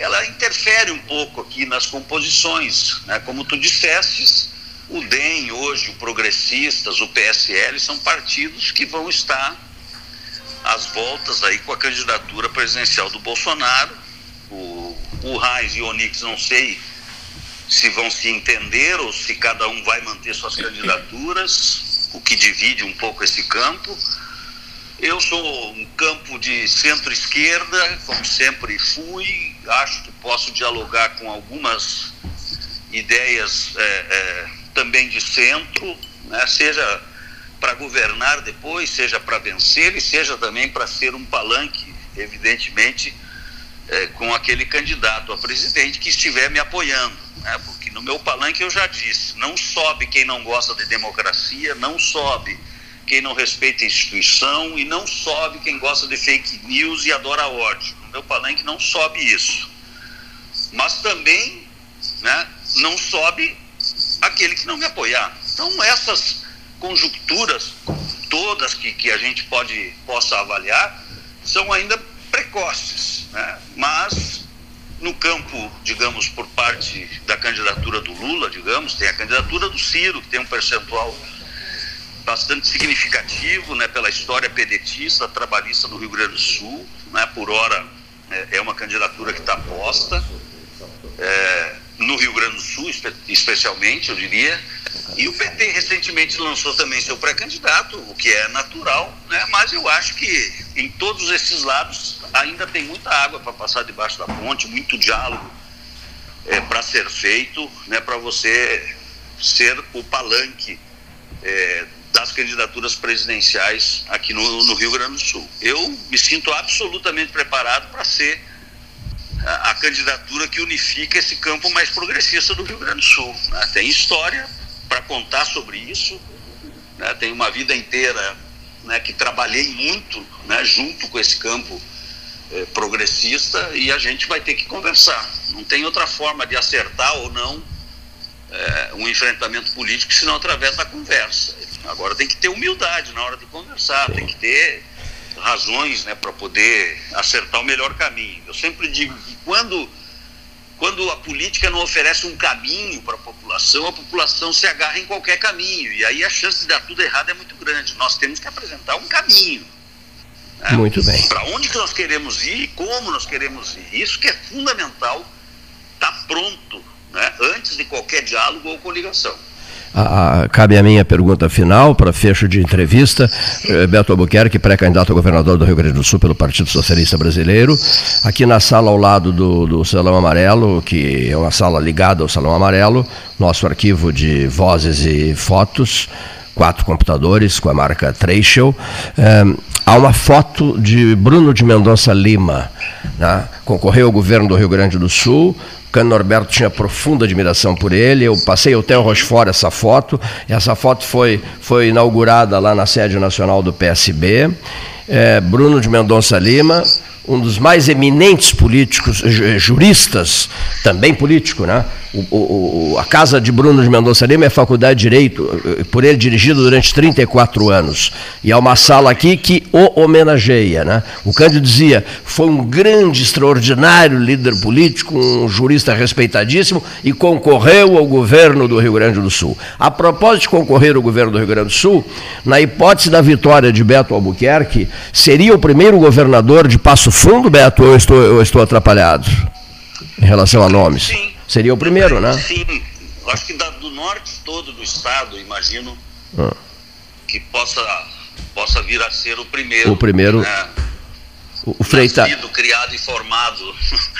ela interfere um pouco aqui nas composições. Né? Como tu dissestes, o DEM hoje, o Progressistas, o PSL, são partidos que vão estar às voltas aí com a candidatura presidencial do Bolsonaro. O, o Reis e o Onix não sei se vão se entender ou se cada um vai manter suas candidaturas, o que divide um pouco esse campo. Eu sou um campo de centro-esquerda, como sempre fui, acho que posso dialogar com algumas ideias é, é, também de centro, né? seja para governar depois, seja para vencer e seja também para ser um palanque, evidentemente, é, com aquele candidato a presidente que estiver me apoiando. Né? Porque no meu palanque eu já disse: não sobe quem não gosta de democracia, não sobe quem não respeita a instituição e não sobe quem gosta de fake news e adora ódio. Meu palanque não sobe isso. Mas também né, não sobe aquele que não me apoiar. Então, essas conjunturas todas que, que a gente pode, possa avaliar são ainda precoces. Né? Mas, no campo, digamos, por parte da candidatura do Lula, digamos, tem a candidatura do Ciro, que tem um percentual bastante significativo né, pela história pedetista, trabalhista do Rio Grande do Sul. Né, por hora, é, é uma candidatura que está posta. É, no Rio Grande do Sul, especialmente, eu diria. E o PT recentemente lançou também seu pré-candidato, o que é natural, né? mas eu acho que em todos esses lados ainda tem muita água para passar debaixo da ponte, muito diálogo é, para ser feito, né? para você ser o palanque é, das candidaturas presidenciais aqui no, no Rio Grande do Sul. Eu me sinto absolutamente preparado para ser a, candidatura que unifica esse campo mais progressista do Rio Grande do Sul. Né? Tem história para contar sobre isso, né? tem uma vida inteira né, que trabalhei muito né, junto com esse campo eh, progressista e a gente vai ter que conversar. Não tem outra forma de acertar ou não eh, um enfrentamento político senão através da conversa. Agora tem que ter humildade na hora de conversar, tem que ter razões né, para poder acertar o melhor caminho. Eu sempre digo que quando, quando a política não oferece um caminho para a população, a população se agarra em qualquer caminho. E aí a chance de dar tudo errado é muito grande. Nós temos que apresentar um caminho. Né? Muito bem. Para onde que nós queremos ir e como nós queremos ir. Isso que é fundamental, estar tá pronto né, antes de qualquer diálogo ou coligação. A, a, cabe a minha pergunta final para fecho de entrevista. Eh, Beto Albuquerque, pré-candidato a governador do Rio Grande do Sul pelo Partido Socialista Brasileiro. Aqui na sala ao lado do, do Salão Amarelo, que é uma sala ligada ao Salão Amarelo, nosso arquivo de vozes e fotos, quatro computadores com a marca Treichel. Eh, há uma foto de Bruno de Mendonça Lima, né, concorreu ao governo do Rio Grande do Sul. Cano Norberto tinha profunda admiração por ele. Eu passei até o Rochefort essa foto. Essa foto foi, foi inaugurada lá na sede nacional do PSB. É, Bruno de Mendonça Lima, um dos mais eminentes políticos, juristas, também político, né? O, o, a casa de Bruno de Mendonça Lima é Faculdade de Direito, eh, por ele dirigido durante 34 anos. E há uma sala aqui que o homenageia. Né? O Cândido dizia, foi um grande, extraordinário líder político, um jurista respeitadíssimo e concorreu ao governo do Rio Grande do Sul. A propósito de concorrer ao governo do Rio Grande do Sul, na hipótese da vitória de Beto Albuquerque, seria o primeiro governador de Passo Fundo, Beto, ou eu estou, eu estou atrapalhado em relação a nomes? Sim. Seria o primeiro, né? Sim, acho que do norte todo do estado, imagino ah. que possa, possa vir a ser o primeiro. O primeiro. Né? O, o. Nascido, criado e formado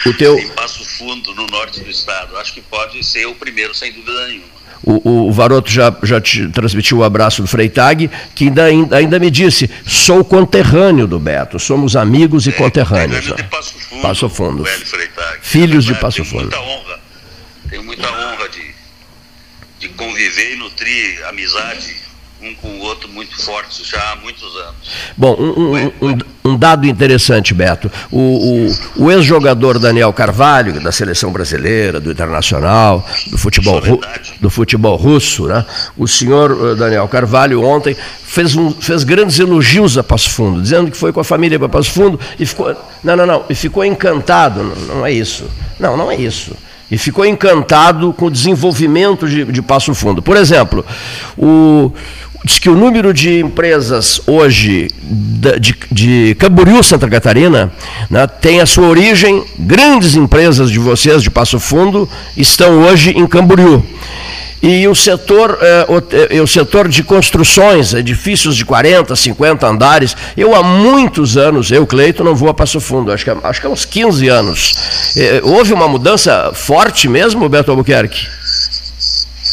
o teu... em Passo Fundo, no norte do estado. Acho que pode ser o primeiro, sem dúvida nenhuma. O, o, Varoto já, já te transmitiu o abraço do Freitag, que ainda, ainda me disse: sou conterrâneo do Beto, somos amigos e é, conterrâneos. É de Passo Fundo. Passo Fundo. Filhos de Passo Fundo. Muita honra tenho muita honra de, de conviver e nutrir amizade um com o outro muito forte já há muitos anos. Bom, um, um, um, um dado interessante, Beto. O, o, o ex-jogador Daniel Carvalho, da seleção brasileira, do Internacional, do futebol, do futebol russo, né? o senhor eh, Daniel Carvalho ontem fez, um, fez grandes elogios a Passo Fundo, dizendo que foi com a família para Passo Fundo e ficou. Não, não, não, e ficou encantado. Não, não é isso. Não, não é isso e ficou encantado com o desenvolvimento de, de Passo Fundo. Por exemplo, o, diz que o número de empresas hoje de, de Camboriú, Santa Catarina, né, tem a sua origem, grandes empresas de vocês de Passo Fundo estão hoje em Camboriú. E o setor, é, o, é, o, setor de construções, edifícios de 40, 50 andares, eu há muitos anos, eu, Cleito, não vou a Passo Fundo, acho que, acho que há uns 15 anos. É, houve uma mudança forte mesmo, Beto Albuquerque?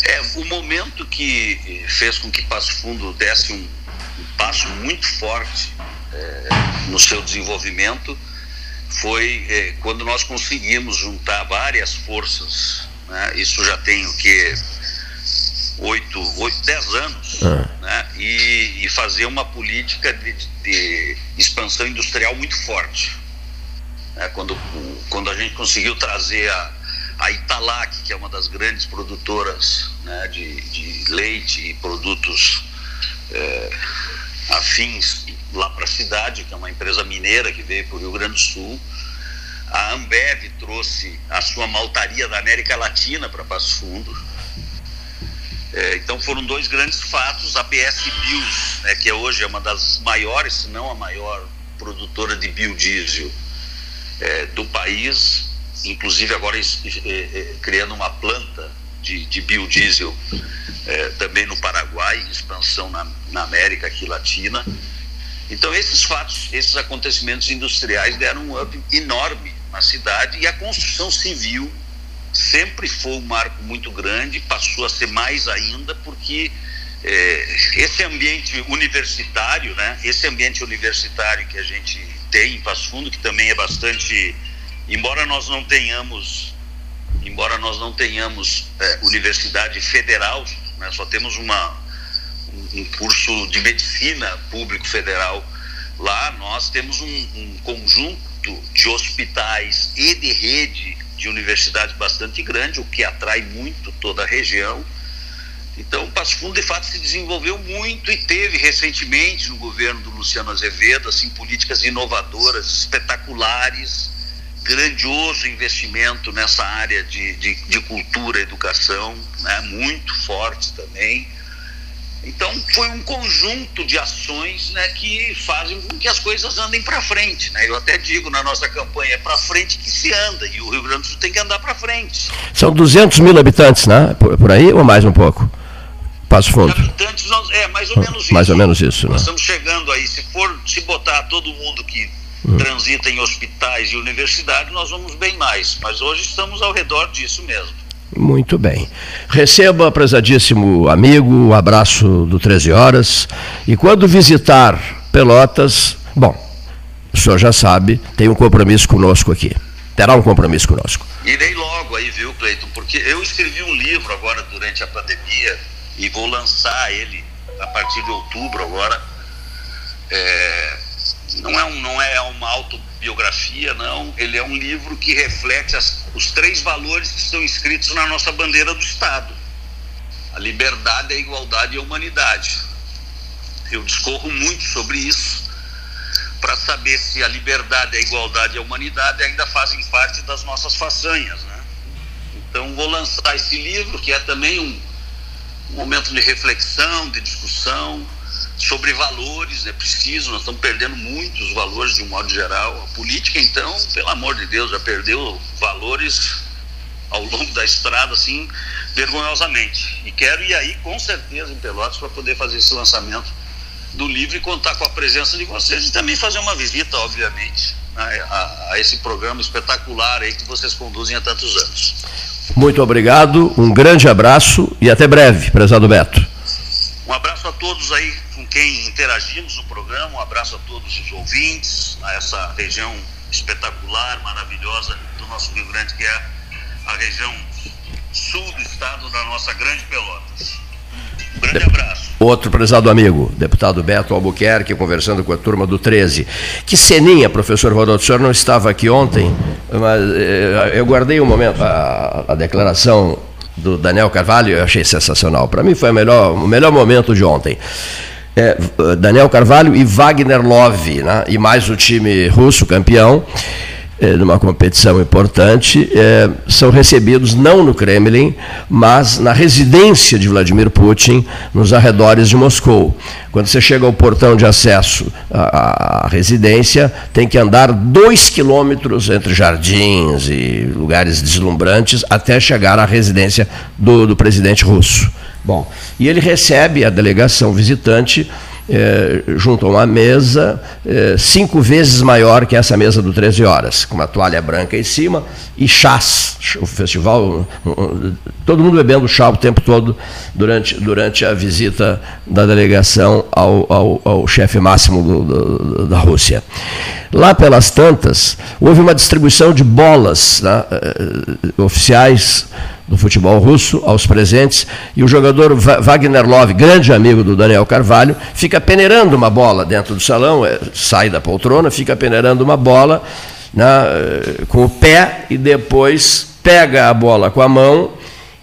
É, o momento que fez com que Passo Fundo desse um, um passo muito forte é, no seu desenvolvimento foi é, quando nós conseguimos juntar várias forças. Né? Isso já tem o que oito, oito dez anos ah. né? e, e, fazer uma política de, de expansão industrial muito forte. Né? Quando, quando a gente conseguiu trazer a, a Italac, que é uma das grandes produtoras né, de, de leite e produtos é, afins lá para a cidade, que é uma empresa mineira que veio para o Rio Grande do Sul. A Ambev trouxe a sua maltaria da América Latina para Passo Fundo. É, então foram dois grandes fatos. A BS Bios, né, que é hoje é uma das maiores, se não a maior produtora de biodiesel é, do país, inclusive agora é, é, criando uma planta de, de biodiesel é, também no Paraguai, expansão na, na América aqui latina. Então esses fatos, esses acontecimentos industriais deram um up enorme na cidade e a construção civil sempre foi um marco muito grande, passou a ser mais ainda, porque é, esse ambiente universitário, né, esse ambiente universitário que a gente tem em Passo Fundo, que também é bastante, embora nós não tenhamos, embora nós não tenhamos é, universidade federal, né, só temos uma, um, curso de medicina público federal lá, nós temos um, um conjunto de hospitais e de rede de universidade bastante grande, o que atrai muito toda a região. Então, Passo Fundo, de fato, se desenvolveu muito e teve recentemente, no governo do Luciano Azevedo, assim, políticas inovadoras, espetaculares, grandioso investimento nessa área de, de, de cultura, educação, né, muito forte também. Então, foi um conjunto de ações né, que fazem com que as coisas andem para frente. Né? Eu até digo na nossa campanha, é para frente que se anda, e o Rio Grande do Sul tem que andar para frente. São 200 mil habitantes, né? Por, por, aí ou mais um pouco? Passo Fundo. Habitantes, é, mais ou menos isso. Mais ou menos isso. Né? Nós estamos chegando aí, se for se botar todo mundo que hum. transita em hospitais e universidades, nós vamos bem mais. Mas hoje estamos ao redor disso mesmo. Muito bem. Receba, prezadíssimo amigo, o abraço do 13 Horas. E quando visitar Pelotas, bom, o senhor já sabe, tem um compromisso conosco aqui. terá um compromisso conosco. Irei logo aí, viu, Cleiton? Porque eu escrevi um livro agora durante a pandemia e vou lançar ele a partir de outubro agora. É, não, é um, não é uma autobiografia, não. Ele é um livro que reflete as, os três valores que estão escritos na nossa bandeira do Estado: a liberdade, a igualdade e a humanidade. Eu discorro muito sobre isso para saber se a liberdade, a igualdade e a humanidade ainda fazem parte das nossas façanhas. Né? Então, vou lançar esse livro, que é também um momento de reflexão, de discussão sobre valores. É preciso, nós estamos perdendo muitos valores de um modo geral. A política, então, pelo amor de Deus, já perdeu valores ao longo da estrada, assim, vergonhosamente. E quero ir aí, com certeza, em Pelotas, para poder fazer esse lançamento do livro e contar com a presença de vocês e também fazer uma visita, obviamente, a, a, a esse programa espetacular aí que vocês conduzem há tantos anos. Muito obrigado, um grande abraço e até breve, prezado Beto. Abraço a todos aí com quem interagimos no programa, um abraço a todos os ouvintes, a essa região espetacular, maravilhosa do nosso Rio Grande, que é a região sul do estado da nossa grande Pelotas. Um grande abraço. Outro prezado amigo, deputado Beto Albuquerque, conversando com a turma do 13. Que ceninha, professor Rodolfo, o senhor não estava aqui ontem, mas eh, eu guardei um momento, a, a declaração do Daniel Carvalho, eu achei sensacional. Para mim foi o melhor, o melhor momento de ontem. É, Daniel Carvalho e Wagner Love, né? e mais o time russo campeão numa competição importante, é, são recebidos não no Kremlin, mas na residência de Vladimir Putin, nos arredores de Moscou. Quando você chega ao portão de acesso à, à residência, tem que andar dois quilômetros entre jardins e lugares deslumbrantes até chegar à residência do, do presidente russo. Bom, e ele recebe a delegação visitante é, a uma mesa é, cinco vezes maior que essa mesa do 13 horas, com uma toalha branca em cima e chás. O festival, todo mundo bebendo chá o tempo todo durante, durante a visita da delegação ao, ao, ao chefe máximo do, do, da Rússia. Lá pelas tantas, houve uma distribuição de bolas né, é, oficiais do futebol russo aos presentes, e o jogador Wagner Love, grande amigo do Daniel Carvalho, fica peneirando uma bola dentro do salão, é, sai da poltrona, fica peneirando uma bola né, com o pé e depois pega a bola com a mão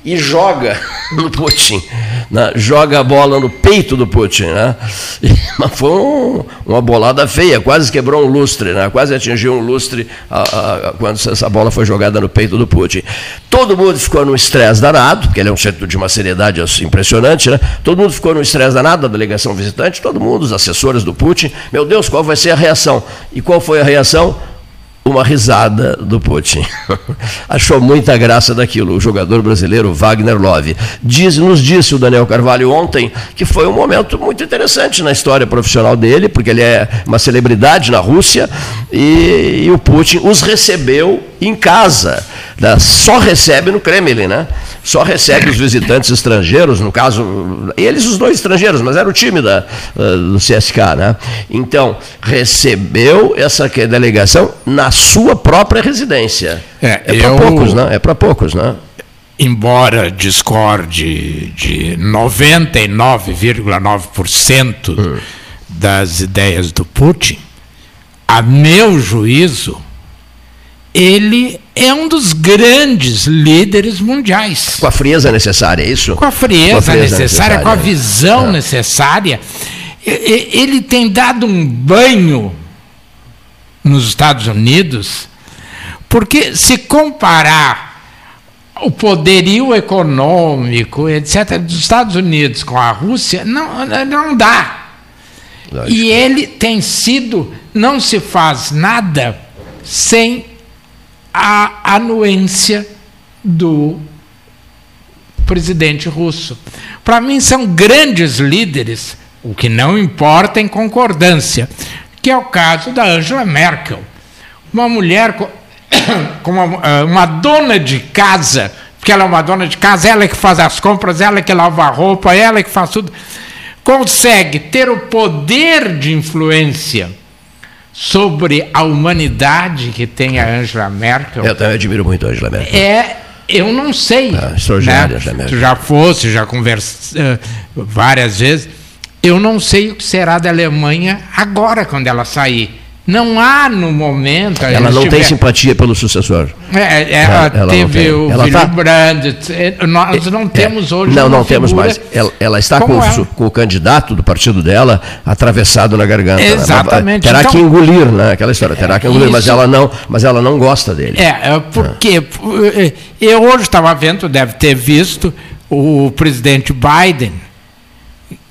e joga no Putin. Né? Joga a bola no peito do Putin. Né? Mas foi um, uma bolada feia, quase quebrou um lustre, né? quase atingiu um lustre a, a, quando essa bola foi jogada no peito do Putin. Todo mundo ficou num estresse danado, porque ele é um centro de uma seriedade impressionante, né? todo mundo ficou num estresse danado, a delegação visitante, todo mundo, os assessores do Putin. Meu Deus, qual vai ser a reação? E qual foi a reação? Uma risada do Putin. Achou muita graça daquilo, o jogador brasileiro Wagner Love. Diz, nos disse o Daniel Carvalho ontem que foi um momento muito interessante na história profissional dele, porque ele é uma celebridade na Rússia e, e o Putin os recebeu em casa. Né? Só recebe no Kremlin, né? Só recebe os visitantes estrangeiros, no caso, eles os dois estrangeiros, mas era o time da, do CSK, né? Então, recebeu essa delegação na sua própria residência. É, é para poucos, né? É para poucos, né? Embora discorde de 99,9% hum. das ideias do Putin, a meu juízo, ele é um dos grandes líderes mundiais. Com a frieza necessária, é isso? Com a frieza, com a frieza necessária, necessária, com a visão é. necessária. Ele tem dado um banho nos Estados Unidos, porque se comparar o poderio econômico, etc., dos Estados Unidos com a Rússia, não, não dá. Lógico. E ele tem sido, não se faz nada sem a anuência do presidente russo. Para mim, são grandes líderes, o que não importa em concordância, que é o caso da Angela Merkel. Uma mulher com, uma, eh, uma dona de casa, porque ela é uma dona de casa, ela é que faz as compras, ela é que lava a roupa, ela é que faz tudo, consegue ter o poder de influência sobre a humanidade que tem a Angela Merkel. Eu também admiro muito a Angela Merkel. É, eu não sei. Ah, extraordinária, né? Merkel. Tu já fosse, já conversou uh, várias vezes. Eu não sei o que será da Alemanha agora, quando ela sair. Não há no momento. Ela não tiver... tem simpatia pelo sucessor. É, é ela, ela, teve o ela tá... Brandt. É, nós não temos é, hoje. Não, não temos mais. Ela, ela está com, ela? com, o candidato do partido dela atravessado na garganta. Exatamente. Terá então, que engolir, né? Aquela história. Terá que engolir, mas ela não, mas ela não gosta dele. É, porque eu hoje estava vendo, deve ter visto o presidente Biden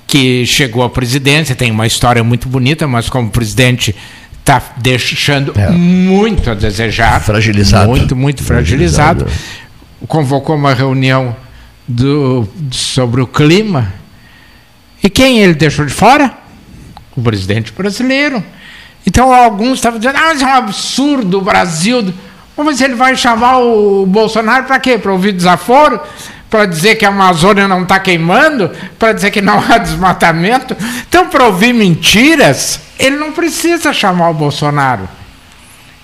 que chegou à presidência, tem uma história muito bonita, mas como presidente está deixando é. muito a desejar. Fragilizado. Muito, muito fragilizado. fragilizado. Convocou uma reunião do, sobre o clima. E quem ele deixou de fora? O presidente brasileiro. Então alguns estavam dizendo, ah, mas é um absurdo o Brasil. Mas ele vai chamar o Bolsonaro para quê? Para ouvir desaforo? para dizer que a Amazônia não está queimando, para dizer que não há desmatamento. Então, para ouvir mentiras, ele não precisa chamar o Bolsonaro.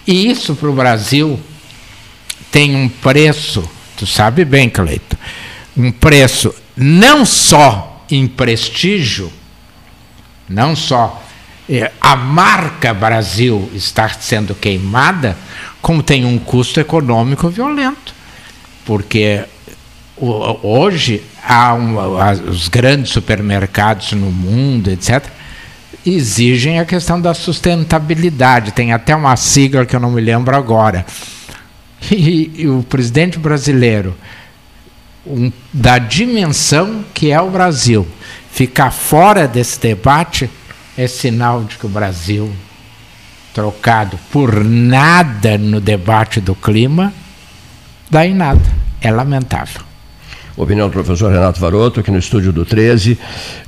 E isso para o Brasil tem um preço, tu sabe bem, Cleito, um preço não só em prestígio, não só é, a marca Brasil estar sendo queimada, como tem um custo econômico violento. Porque hoje há um, os grandes supermercados no mundo, etc., exigem a questão da sustentabilidade. Tem até uma sigla que eu não me lembro agora. E, e o presidente brasileiro, um, da dimensão que é o Brasil, ficar fora desse debate é sinal de que o Brasil, trocado por nada no debate do clima, dá em nada. É lamentável. Opinião do professor Renato Varoto, aqui no estúdio do 13.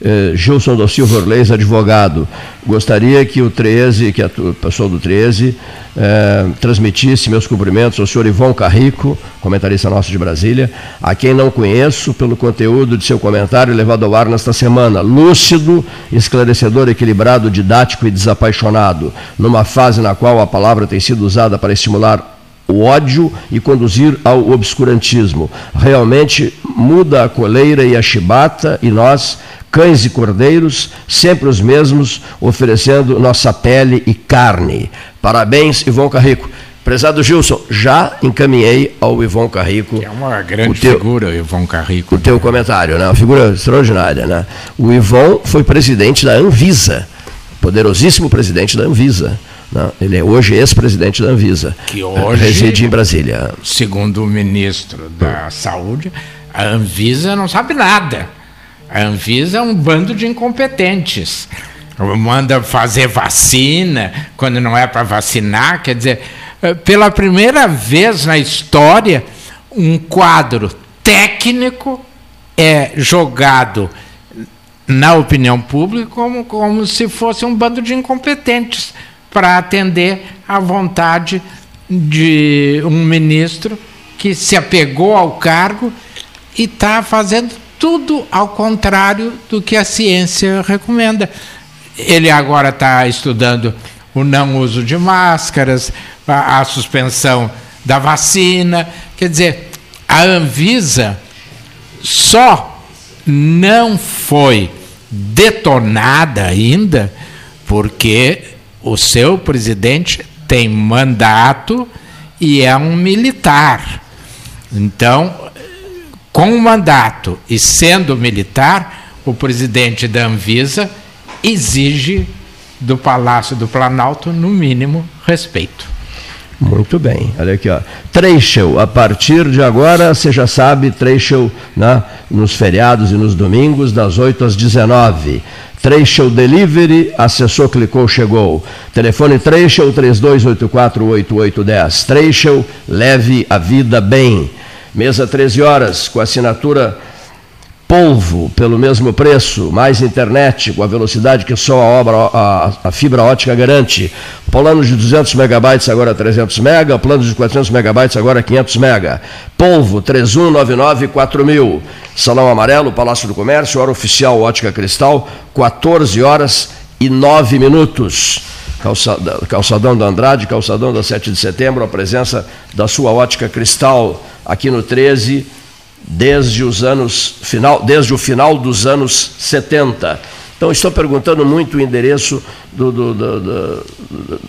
Eh, Gilson do Silva Orleis, advogado. Gostaria que o 13, que a pessoa do 13, eh, transmitisse meus cumprimentos ao senhor Ivon Carrico, comentarista nosso de Brasília, a quem não conheço pelo conteúdo de seu comentário levado ao ar nesta semana. Lúcido, esclarecedor, equilibrado, didático e desapaixonado, numa fase na qual a palavra tem sido usada para estimular o ódio e conduzir ao obscurantismo. Realmente muda a coleira e a chibata e nós, cães e cordeiros, sempre os mesmos, oferecendo nossa pele e carne. Parabéns, Ivon Carrico. Prezado Gilson, já encaminhei ao Ivon Carrico. Que é uma grande teu, figura, Ivon Carrico. O teu comentário, né? Uma figura extraordinária, né? O Ivon foi presidente da Anvisa, poderosíssimo presidente da Anvisa. Não, ele é hoje ex-presidente da Anvisa. Que hoje reside em Brasília. Segundo o ministro da Saúde, a Anvisa não sabe nada. A Anvisa é um bando de incompetentes. Manda fazer vacina quando não é para vacinar. Quer dizer, eh, pela primeira vez na história, um quadro técnico é jogado na opinião pública como, como se fosse um bando de incompetentes para atender à vontade de um ministro que se apegou ao cargo e está fazendo tudo ao contrário do que a ciência recomenda. Ele agora está estudando o não uso de máscaras, a, a, suspensão da vacina. Quer dizer, a Anvisa só não foi detonada ainda porque o seu presidente tem mandato e é um militar. Então, com o mandato e sendo militar, o presidente da Anvisa exige do Palácio do Planalto, no mínimo, respeito. Muito bem, olha aqui, ó. A partir de agora, você já sabe, trecho né, nos feriados e nos domingos, das 8 às 19 Trecho Delivery, acessou, clicou, chegou. Telefone Trecho 32848810. Trecho, leve a vida bem. Mesa 13 horas, com assinatura polvo pelo mesmo preço, mais internet com a velocidade que só a, obra, a, a fibra ótica garante. Plano de 200 megabytes agora 300 mega, plano de 400 megabytes agora 500 mega. Polvo 31994000. Salão Amarelo, Palácio do Comércio, hora oficial Ótica Cristal, 14 horas e 9 minutos. calçadão da Andrade, calçadão da 7 de setembro, a presença da sua ótica cristal aqui no 13, desde os anos final, desde o final dos anos 70. Então estou perguntando muito o endereço do, do, do, do,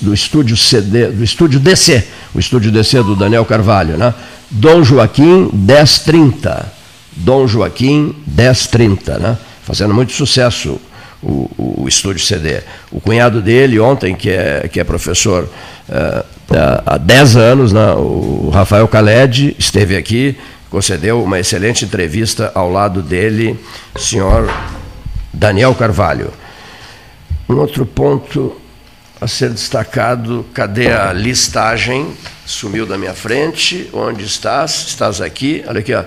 do estúdio CD, do estúdio DC, o estúdio DC do Daniel Carvalho, né? Dom Joaquim 1030. Dom Joaquim 1030, né? Fazendo muito sucesso o, o estúdio CD. O cunhado dele, ontem, que é, que é professor uh, há 10 anos, né, o Rafael Caled, esteve aqui, concedeu uma excelente entrevista ao lado dele, senhor Daniel Carvalho. Um outro ponto a ser destacado, cadê a listagem? Sumiu da minha frente. Onde estás? Estás aqui. Olha aqui, ó.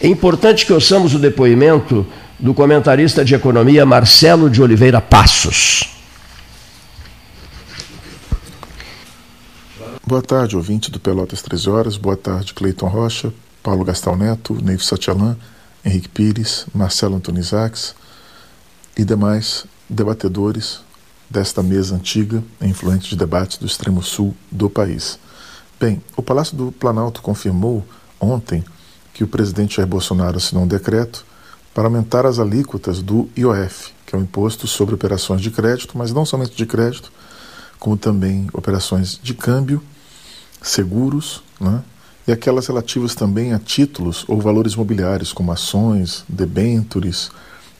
É importante que ouçamos o depoimento do comentarista de economia Marcelo de Oliveira Passos. Boa tarde, ouvinte do Pelotas 13 Horas. Boa tarde, Cleiton Rocha, Paulo Gastal Neto, Neivo Satialan, Henrique Pires, Marcelo Antônio Isaacs e demais debatedores desta mesa antiga e influente de debates do extremo sul do país. Bem, o Palácio do Planalto confirmou ontem que o presidente Jair Bolsonaro assinou um decreto para aumentar as alíquotas do IOF, que é o Imposto sobre Operações de Crédito, mas não somente de crédito, como também operações de câmbio, seguros, né? E aquelas relativas também a títulos ou valores mobiliários, como ações, debêntures,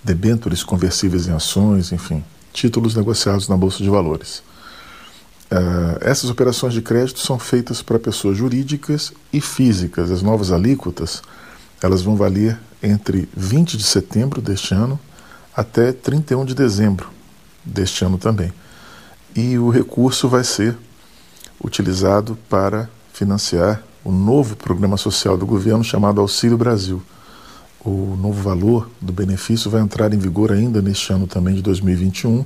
debêntures conversíveis em ações, enfim, títulos negociados na Bolsa de Valores. Uh, essas operações de crédito são feitas para pessoas jurídicas e físicas. As novas alíquotas elas vão valer entre 20 de setembro deste ano até 31 de dezembro deste ano também. E o recurso vai ser utilizado para financiar o novo programa social do governo chamado Auxílio Brasil. O novo valor do benefício vai entrar em vigor ainda neste ano também de 2021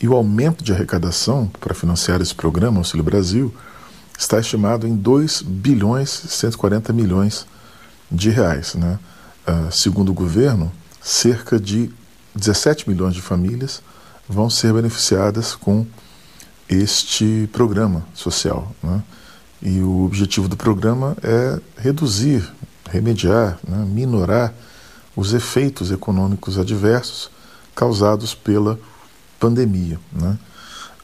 e o aumento de arrecadação para financiar esse programa Auxílio Brasil está estimado em 2 bilhões e 140 milhões de reais. Né? Uh, segundo o governo, cerca de 17 milhões de famílias vão ser beneficiadas com este programa social. Né? E o objetivo do programa é reduzir, remediar, né? minorar os efeitos econômicos adversos causados pela pandemia. Né?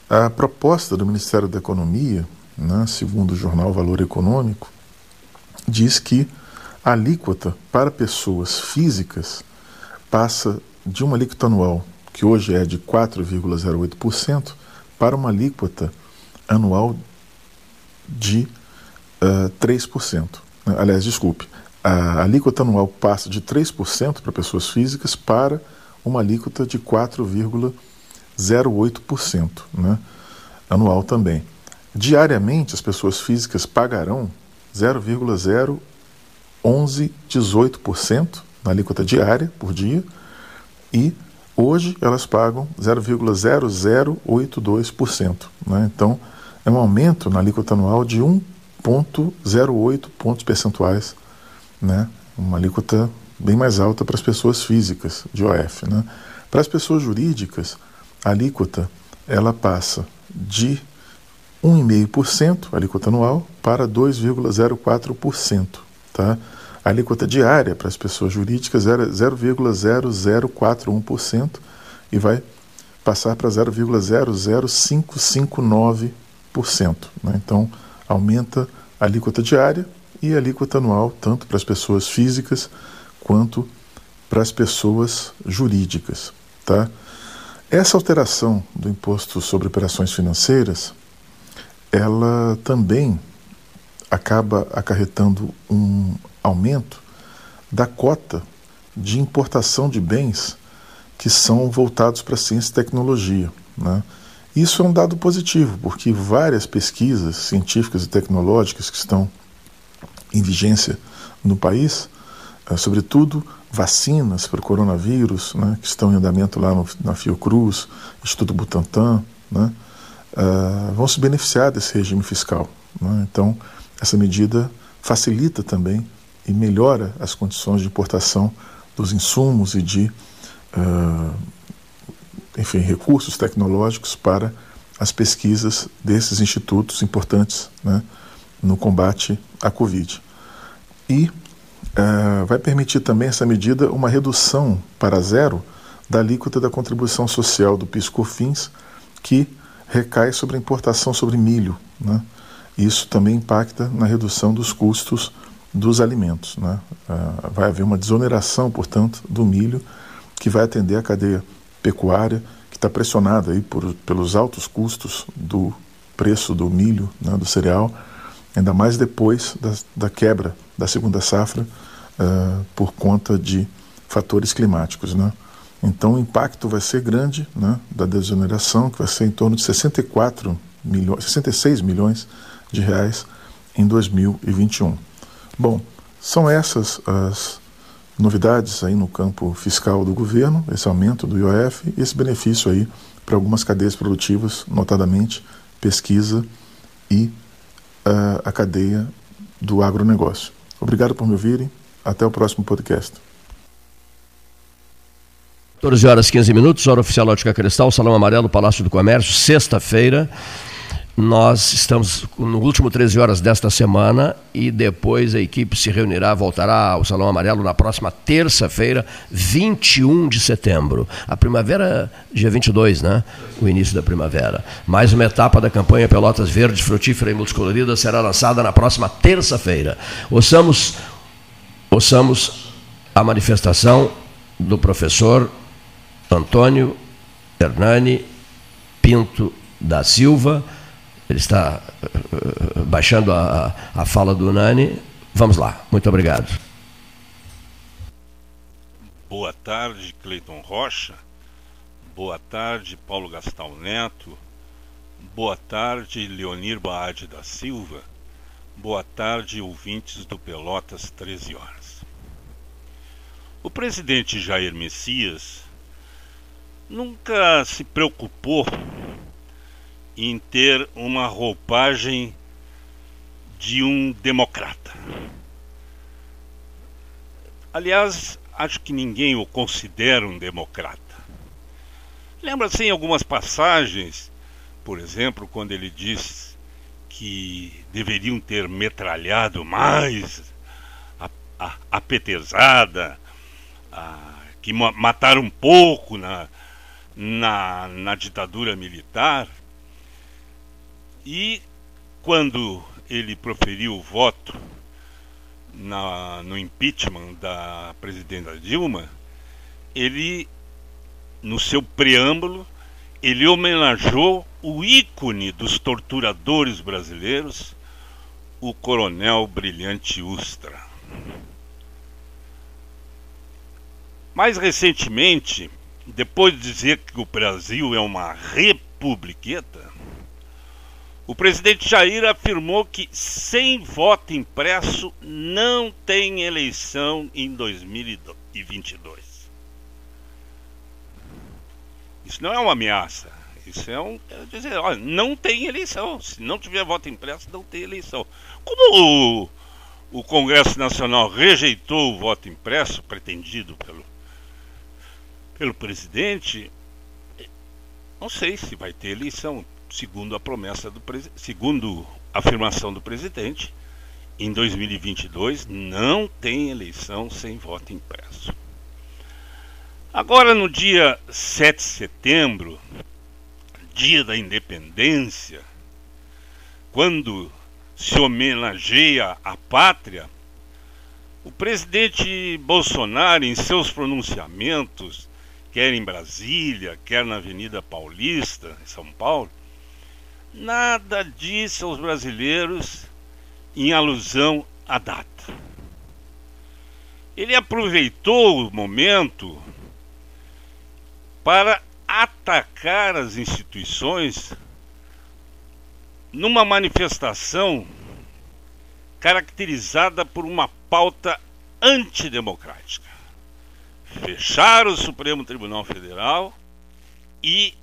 A proposta do Ministério da Economia, né, segundo o jornal Valor Econômico, diz que a alíquota para pessoas físicas passa de uma alíquota anual, que hoje é de 4,08%, para uma alíquota anual de uh, eh, 3%. Aliás, desculpe, a alíquota anual passa de 3% para pessoas físicas para uma alíquota de 4,08%, né? anual também. Diariamente, as pessoas físicas pagarão 0,08%. 11, 18% na alíquota diária por dia e hoje elas pagam 0,0082%. Né? Então é um aumento na alíquota anual de 1,08 pontos percentuais, né? uma alíquota bem mais alta para as pessoas físicas de OF. Né? Para as pessoas jurídicas, a alíquota ela passa de 1,5%, alíquota anual, para 2,04%. Tá? A alíquota diária para as pessoas jurídicas era 0,0041% e vai passar para 0,00559%. Né? Então, aumenta a alíquota diária e a alíquota anual, tanto para as pessoas físicas quanto para as pessoas jurídicas. Tá? Essa alteração do imposto sobre operações financeiras, ela também acaba acarretando um aumento da cota de importação de bens que são voltados para ciência e tecnologia. Né? Isso é um dado positivo, porque várias pesquisas científicas e tecnológicas que estão em vigência no país, eh, sobretudo vacinas para o coronavírus, né, que estão em andamento lá no, na Fiocruz, Instituto Butantan, né, uh, vão se beneficiar desse regime fiscal. Né? Então, essa medida facilita também e melhora as condições de importação dos insumos e de uh, enfim, recursos tecnológicos para as pesquisas desses institutos importantes né, no combate à Covid. E uh, vai permitir também essa medida uma redução para zero da alíquota da contribuição social do PIS/COFINS, que recai sobre a importação sobre milho. Né? Isso também impacta na redução dos custos dos alimentos. Né? Uh, vai haver uma desoneração, portanto, do milho, que vai atender a cadeia pecuária, que está pressionada aí por, pelos altos custos do preço do milho, né, do cereal, ainda mais depois da, da quebra da segunda safra uh, por conta de fatores climáticos. Né? Então o impacto vai ser grande né, da desoneração, que vai ser em torno de 64 milhões, 66 milhões de reais em 2021. Bom, são essas as novidades aí no campo fiscal do governo, esse aumento do IOF e esse benefício aí para algumas cadeias produtivas, notadamente pesquisa e uh, a cadeia do agronegócio. Obrigado por me ouvirem. Até o próximo podcast. 14 horas 15 minutos, hora oficial Ótica Cristal, Salão Amarelo, Palácio do Comércio, sexta-feira. Nós estamos no último 13 horas desta semana e depois a equipe se reunirá, voltará ao Salão Amarelo na próxima terça-feira, 21 de setembro. A primavera, dia 22, né? O início da primavera. Mais uma etapa da campanha Pelotas Verde, Frutífera e Multicolorida será lançada na próxima terça-feira. Ouçamos, ouçamos a manifestação do professor Antônio Hernani Pinto da Silva ele está uh, baixando a, a fala do Nani. Vamos lá. Muito obrigado. Boa tarde, Cleiton Rocha. Boa tarde, Paulo Gastal Neto. Boa tarde, Leonir Baade da Silva. Boa tarde, ouvintes do Pelotas 13 horas. O presidente Jair Messias nunca se preocupou em ter uma roupagem de um democrata. Aliás, acho que ninguém o considera um democrata. Lembra-se em algumas passagens, por exemplo, quando ele diz que deveriam ter metralhado mais a, a, a petezada, a, que mataram pouco na, na, na ditadura militar. E quando ele proferiu o voto na, no impeachment da presidenta Dilma, ele, no seu preâmbulo, ele homenageou o ícone dos torturadores brasileiros, o coronel Brilhante Ustra. Mais recentemente, depois de dizer que o Brasil é uma republiqueta, o presidente Jair afirmou que sem voto impresso não tem eleição em 2022. Isso não é uma ameaça. Isso é um. É dizer, olha, não tem eleição. Se não tiver voto impresso, não tem eleição. Como o, o Congresso Nacional rejeitou o voto impresso pretendido pelo, pelo presidente, não sei se vai ter eleição segundo a promessa do segundo a afirmação do presidente, em 2022 não tem eleição sem voto impresso. Agora no dia 7 de setembro, dia da independência, quando se homenageia a pátria, o presidente Bolsonaro, em seus pronunciamentos, quer em Brasília, quer na Avenida Paulista, em São Paulo, nada disse aos brasileiros em alusão à data. Ele aproveitou o momento para atacar as instituições numa manifestação caracterizada por uma pauta antidemocrática. Fechar o Supremo Tribunal Federal e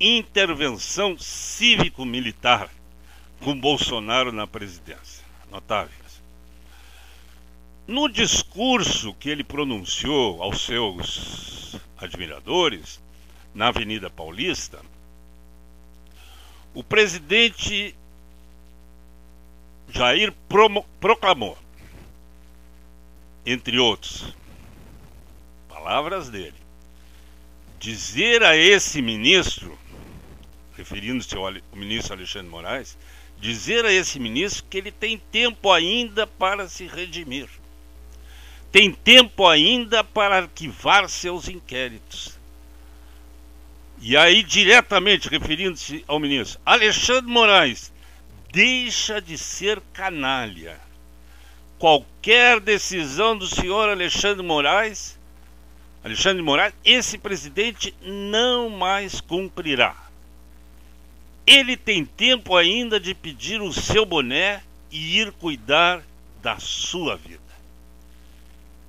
intervenção cívico-militar com Bolsonaro na presidência. Notáveis. No discurso que ele pronunciou aos seus admiradores na Avenida Paulista, O presidente Jair proclamou, entre outros, palavras dele, dizer a esse ministro, referindo-se ao ministro Alexandre Moraes, dizer a esse ministro que ele tem tempo ainda para se redimir. Tem tempo ainda para arquivar seus inquéritos. E aí, diretamente referindo-se ao ministro, Alexandre Moraes, deixa de ser canalha. Qualquer decisão do senhor Alexandre Moraes, Alexandre Moraes, esse presidente não mais cumprirá. Ele tem tempo ainda de pedir o seu boné e ir cuidar da sua vida.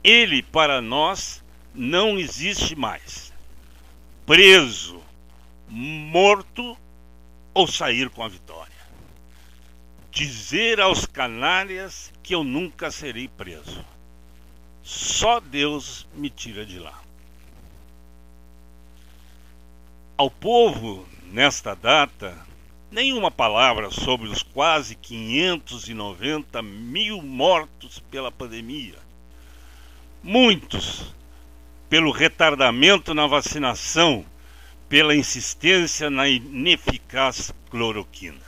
Ele, para nós, não existe mais. Preso, morto ou sair com a vitória. Dizer aos canalhas que eu nunca serei preso. Só Deus me tira de lá. Ao povo, nesta data, nenhuma palavra sobre os quase 590 mil mortos pela pandemia. Muitos pelo retardamento na vacinação, pela insistência na ineficaz cloroquina.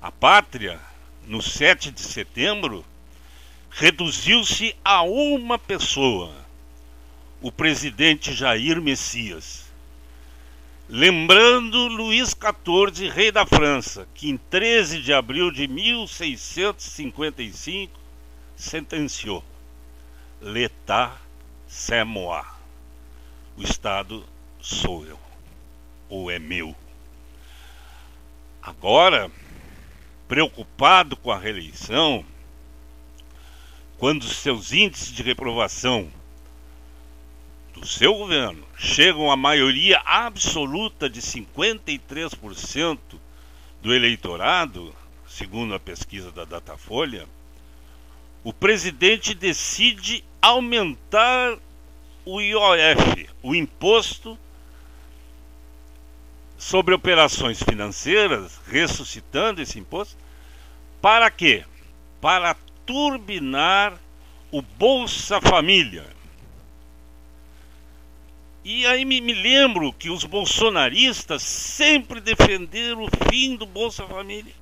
A pátria, no 7 de setembro, reduziu-se a uma pessoa, o presidente Jair Messias Lembrando Luís XIV, rei da França, que em 13 de abril de 1655 sentenciou: L'État c'est moi. O Estado sou eu, ou é meu. Agora, preocupado com a reeleição, quando seus índices de reprovação do seu governo chegam à maioria absoluta de 53% do eleitorado, segundo a pesquisa da Datafolha, o presidente decide aumentar o IOF, o imposto sobre operações financeiras, ressuscitando esse imposto, para quê? Para turbinar o Bolsa Família e aí me, me lembro que os bolsonaristas sempre defenderam o fim do Bolsa Família.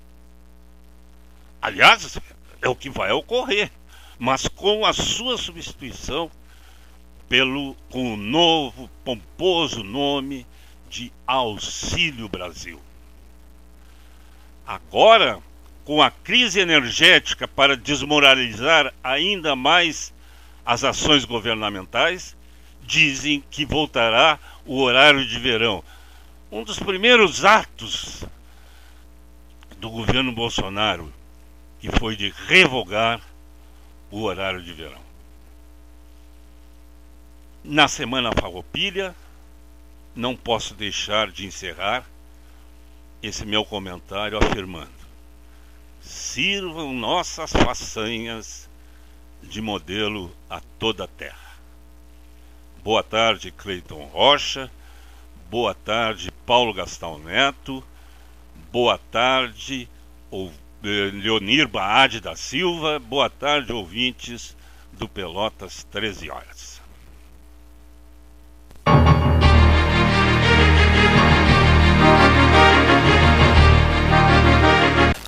Aliás, é o que vai ocorrer, mas com a sua substituição pelo com o novo pomposo nome de Auxílio Brasil. Agora, com a crise energética para desmoralizar ainda mais as ações governamentais, dizem que voltará o horário de verão. Um dos primeiros atos do governo Bolsonaro que foi de revogar o horário de verão. Na semana farroupilha, não posso deixar de encerrar esse meu comentário afirmando: sirvam nossas façanhas de modelo a toda a terra. Boa tarde, Cleiton Rocha. Boa tarde, Paulo Gastão Neto. Boa tarde, eh, Leonir Baade da Silva. Boa tarde, ouvintes do Pelotas 13 horas.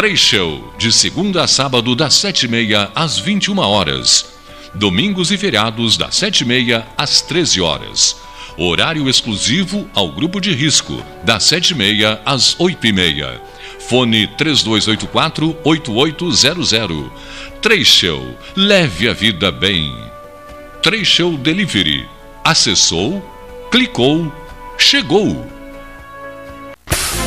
Três Show, de segunda a sábado, das sete e meia às vinte e uma horas. Domingos e feriados, das sete e meia às treze horas. Horário exclusivo ao grupo de risco, das sete e meia às oito e meia. Fone 3284-8800. Três Show, leve a vida bem. Três Show Delivery. Acessou, clicou, chegou.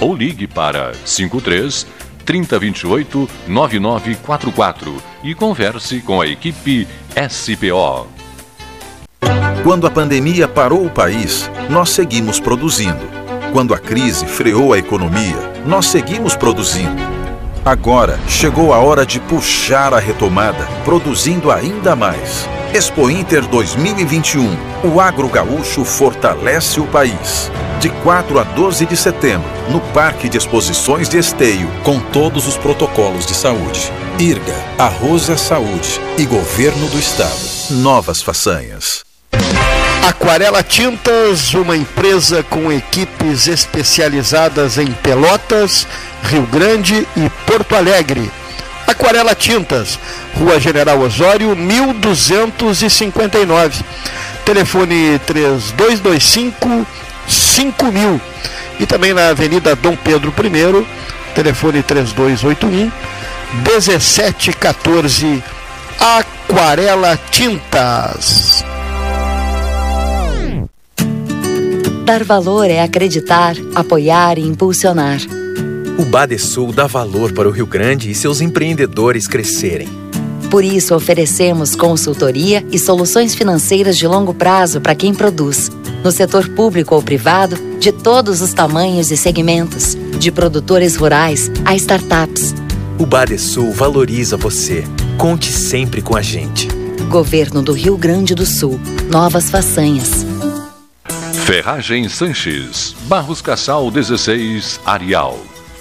ou ligue para 53 3028 9944 e converse com a equipe SPO. Quando a pandemia parou o país, nós seguimos produzindo. Quando a crise freou a economia, nós seguimos produzindo. Agora chegou a hora de puxar a retomada, produzindo ainda mais. Expo Inter 2021. O agro gaúcho fortalece o país. De 4 a 12 de setembro, no Parque de Exposições de Esteio, com todos os protocolos de saúde. IRGA, Arroz é Saúde e Governo do Estado. Novas façanhas. Aquarela Tintas, uma empresa com equipes especializadas em Pelotas, Rio Grande e Porto Alegre. Aquarela Tintas, Rua General Osório, 1259. Telefone 3225 5000. E também na Avenida Dom Pedro I, telefone 3281 1714. Aquarela Tintas. Dar valor é acreditar, apoiar e impulsionar. O Badesul dá valor para o Rio Grande e seus empreendedores crescerem. Por isso, oferecemos consultoria e soluções financeiras de longo prazo para quem produz, no setor público ou privado, de todos os tamanhos e segmentos, de produtores rurais a startups. O Badesul valoriza você. Conte sempre com a gente. Governo do Rio Grande do Sul. Novas façanhas. Ferragem Sanches, Barros Cassal 16, Arial.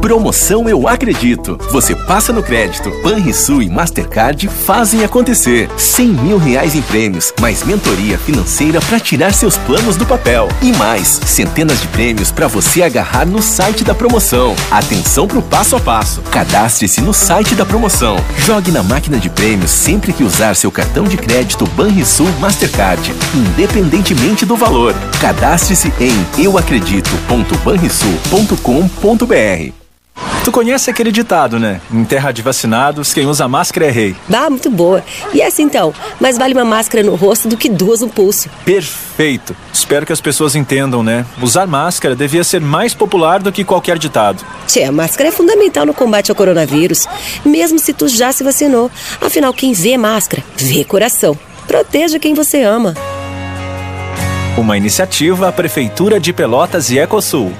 Promoção Eu Acredito. Você passa no crédito. Banrisul e Mastercard fazem acontecer. 100 mil reais em prêmios, mais mentoria financeira para tirar seus planos do papel. E mais, centenas de prêmios para você agarrar no site da promoção. Atenção pro passo a passo. Cadastre-se no site da promoção. Jogue na máquina de prêmios sempre que usar seu cartão de crédito Banrisul Mastercard, independentemente do valor. Cadastre-se em euacredito.banrisul.com.br. Tu conhece aquele ditado, né? Em terra de vacinados, quem usa máscara é rei. Ah, muito boa. E essa então? Mais vale uma máscara no rosto do que duas no pulso. Perfeito. Espero que as pessoas entendam, né? Usar máscara devia ser mais popular do que qualquer ditado. Tchê, a máscara é fundamental no combate ao coronavírus, mesmo se tu já se vacinou. Afinal, quem vê máscara, vê coração. Proteja quem você ama. Uma iniciativa, a Prefeitura de Pelotas e Ecosul.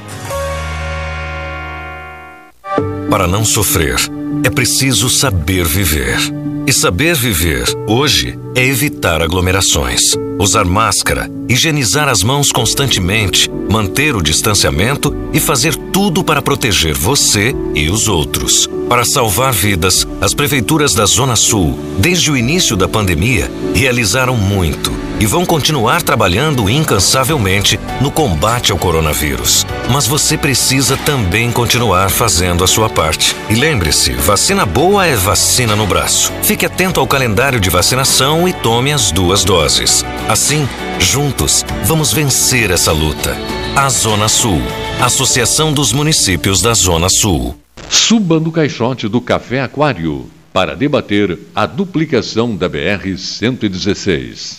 Para não sofrer, é preciso saber viver. E saber viver, hoje, é evitar aglomerações, usar máscara, higienizar as mãos constantemente, manter o distanciamento e fazer tudo para proteger você e os outros. Para salvar vidas, as prefeituras da Zona Sul, desde o início da pandemia, realizaram muito e vão continuar trabalhando incansavelmente no combate ao coronavírus. Mas você precisa também continuar fazendo a sua parte. E lembre-se, vacina boa é vacina no braço. Fique atento ao calendário de vacinação e tome as duas doses. Assim, juntos, vamos vencer essa luta. A Zona Sul, Associação dos Municípios da Zona Sul. Suba no caixote do Café Aquário para debater a duplicação da BR-116.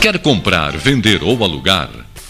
Quer comprar, vender ou alugar?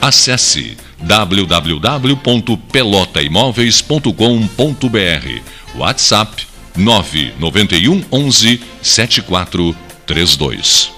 Acesse www.pelotaimoveis.com.br WhatsApp 991 11 7432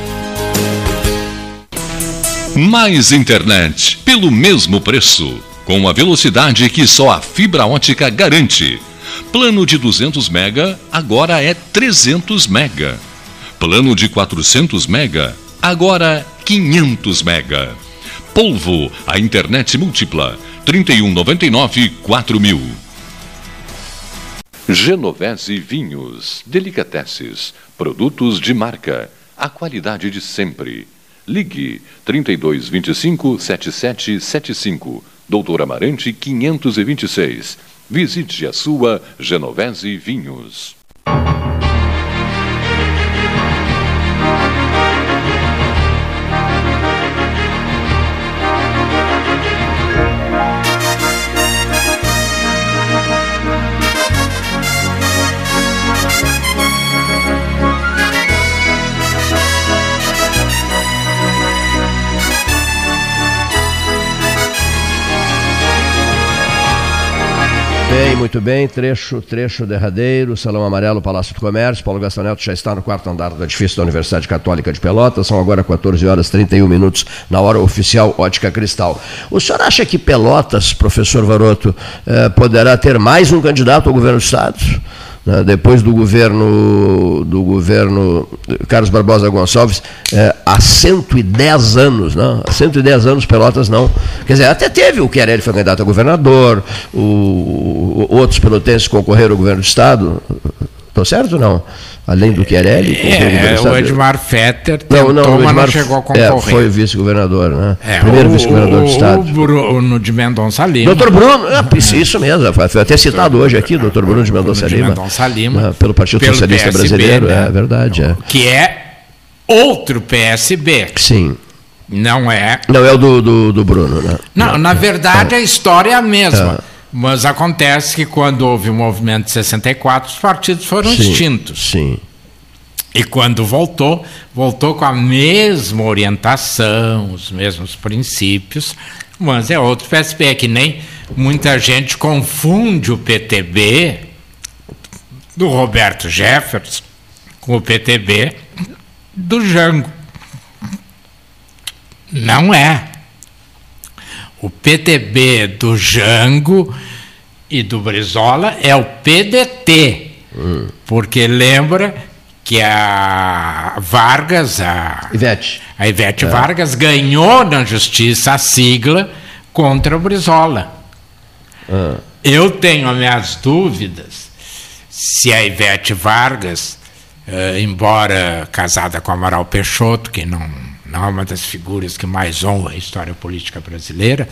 Mais internet pelo mesmo preço, com a velocidade que só a fibra ótica garante. Plano de 200 mega agora é 300 mega. Plano de 400 mega agora 500 mega. Polvo, a internet múltipla, 3199 4000. Genovese Vinhos, Delicateces, produtos de marca, a qualidade de sempre. Ligue 3225 7775, Doutor Amarante 526. Visite a sua Genovese Vinhos. Bem, muito bem. Trecho, trecho derradeiro, Salão Amarelo, Palácio do Comércio. Paulo Gastão Neto já está no quarto andar do edifício da Universidade Católica de Pelotas. São agora 14 horas e 31 minutos na hora oficial Ótica Cristal. O senhor acha que Pelotas, professor Varoto, eh, poderá ter mais um candidato ao governo do Estado? Né, depois do governo do governo Carlos Barbosa Gonçalves, é, há 110 anos, não, há 110 anos Pelotas não. Quer dizer, até teve o Querelli foi candidato a governador, o, o, outros pelotenses concorreram ao governo do Estado, Estou certo ou não? Além do Querelli? É, o Edmar Fetter tentou, não, não, mas não chegou a concorrer. É, foi vice-governador, né? É, Primeiro vice-governador do Estado. O Bruno de Mendonça Lima. Doutor Bruno, é, isso mesmo, foi até citado hoje aqui, doutor Bruno de Mendonça Lima. De Mendonça Lima. Né, pelo Partido pelo Socialista PSB, Brasileiro, né? é verdade. É. Que é outro PSB. Sim. Não é. Não é o do, do, do Bruno, né? Não, não na verdade é. a história é a mesma. Mas acontece que quando houve o movimento de 64, os partidos foram sim, extintos. Sim. E quando voltou, voltou com a mesma orientação, os mesmos princípios, mas é outro PSB, é que nem muita gente confunde o PTB do Roberto Jefferson com o PTB do Jango. Não é. O PTB do Jango e do Brizola é o PDT. Hum. Porque lembra que a Vargas, a Ivete, a Ivete é. Vargas ganhou na justiça a sigla contra o Brizola. Ah. Eu tenho as minhas dúvidas se a Ivete Vargas, eh, embora casada com Amaral Peixoto, que não não é uma das figuras que mais honra a história política brasileira,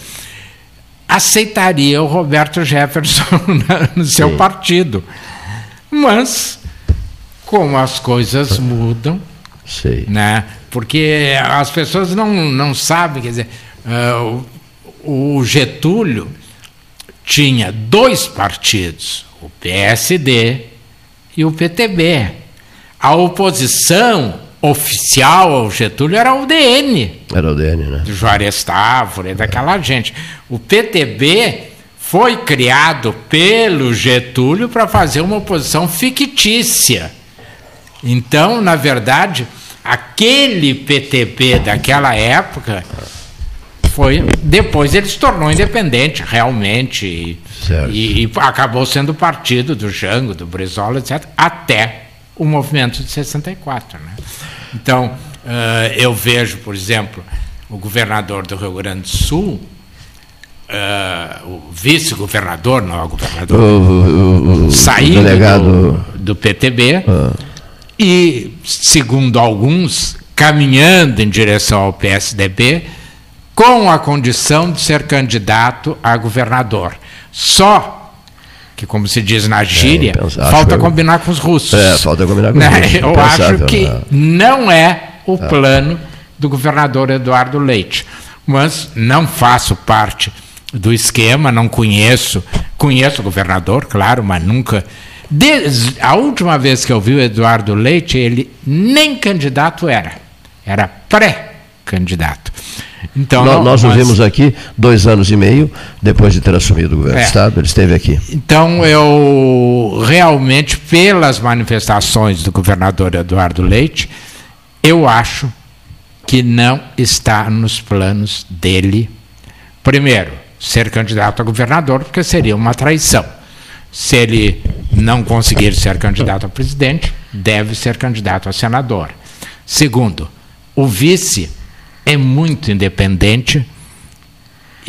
aceitaria o Roberto Jefferson no seu Sim. partido. Mas, como as coisas mudam, Sim. né? porque as pessoas não, não sabem, quer dizer, uh, o Getúlio tinha dois partidos, o PSD e o PTB. A oposição oficial ao Getúlio era o DN. Era o DN, né? Do Juarez Távora, daquela gente. O PTB foi criado pelo Getúlio para fazer uma oposição fictícia. Então, na verdade, aquele PTB daquela época foi depois ele se tornou independente realmente e, e, e acabou sendo partido do Jango, do Brizola, etc. Até o movimento de 64, né? Então, uh, eu vejo, por exemplo, o governador do Rio Grande do Sul, uh, o vice-governador, não é o governador, o, o, o saindo do, do, PTB, ah. e, segundo alguns, caminhando em direção ao PSDB com a condição de ser candidato a governador. Só que, como se diz na gíria, é, falta combinar com os russos. É, falta combinar com os né? russos. Eu acho que né? não é o plano do governador Eduardo Leite. Mas não faço parte do esquema, não conheço. Conheço o governador, claro, mas nunca. Desde a última vez que eu vi o Eduardo Leite, ele nem candidato era, era pré-candidato. Então, nós, nós o vimos aqui dois anos e meio depois de ter assumido o governo é. do Estado, ele esteve aqui. Então, eu realmente, pelas manifestações do governador Eduardo Leite, eu acho que não está nos planos dele, primeiro, ser candidato a governador, porque seria uma traição. Se ele não conseguir ser candidato a presidente, deve ser candidato a senador. Segundo, o vice é muito independente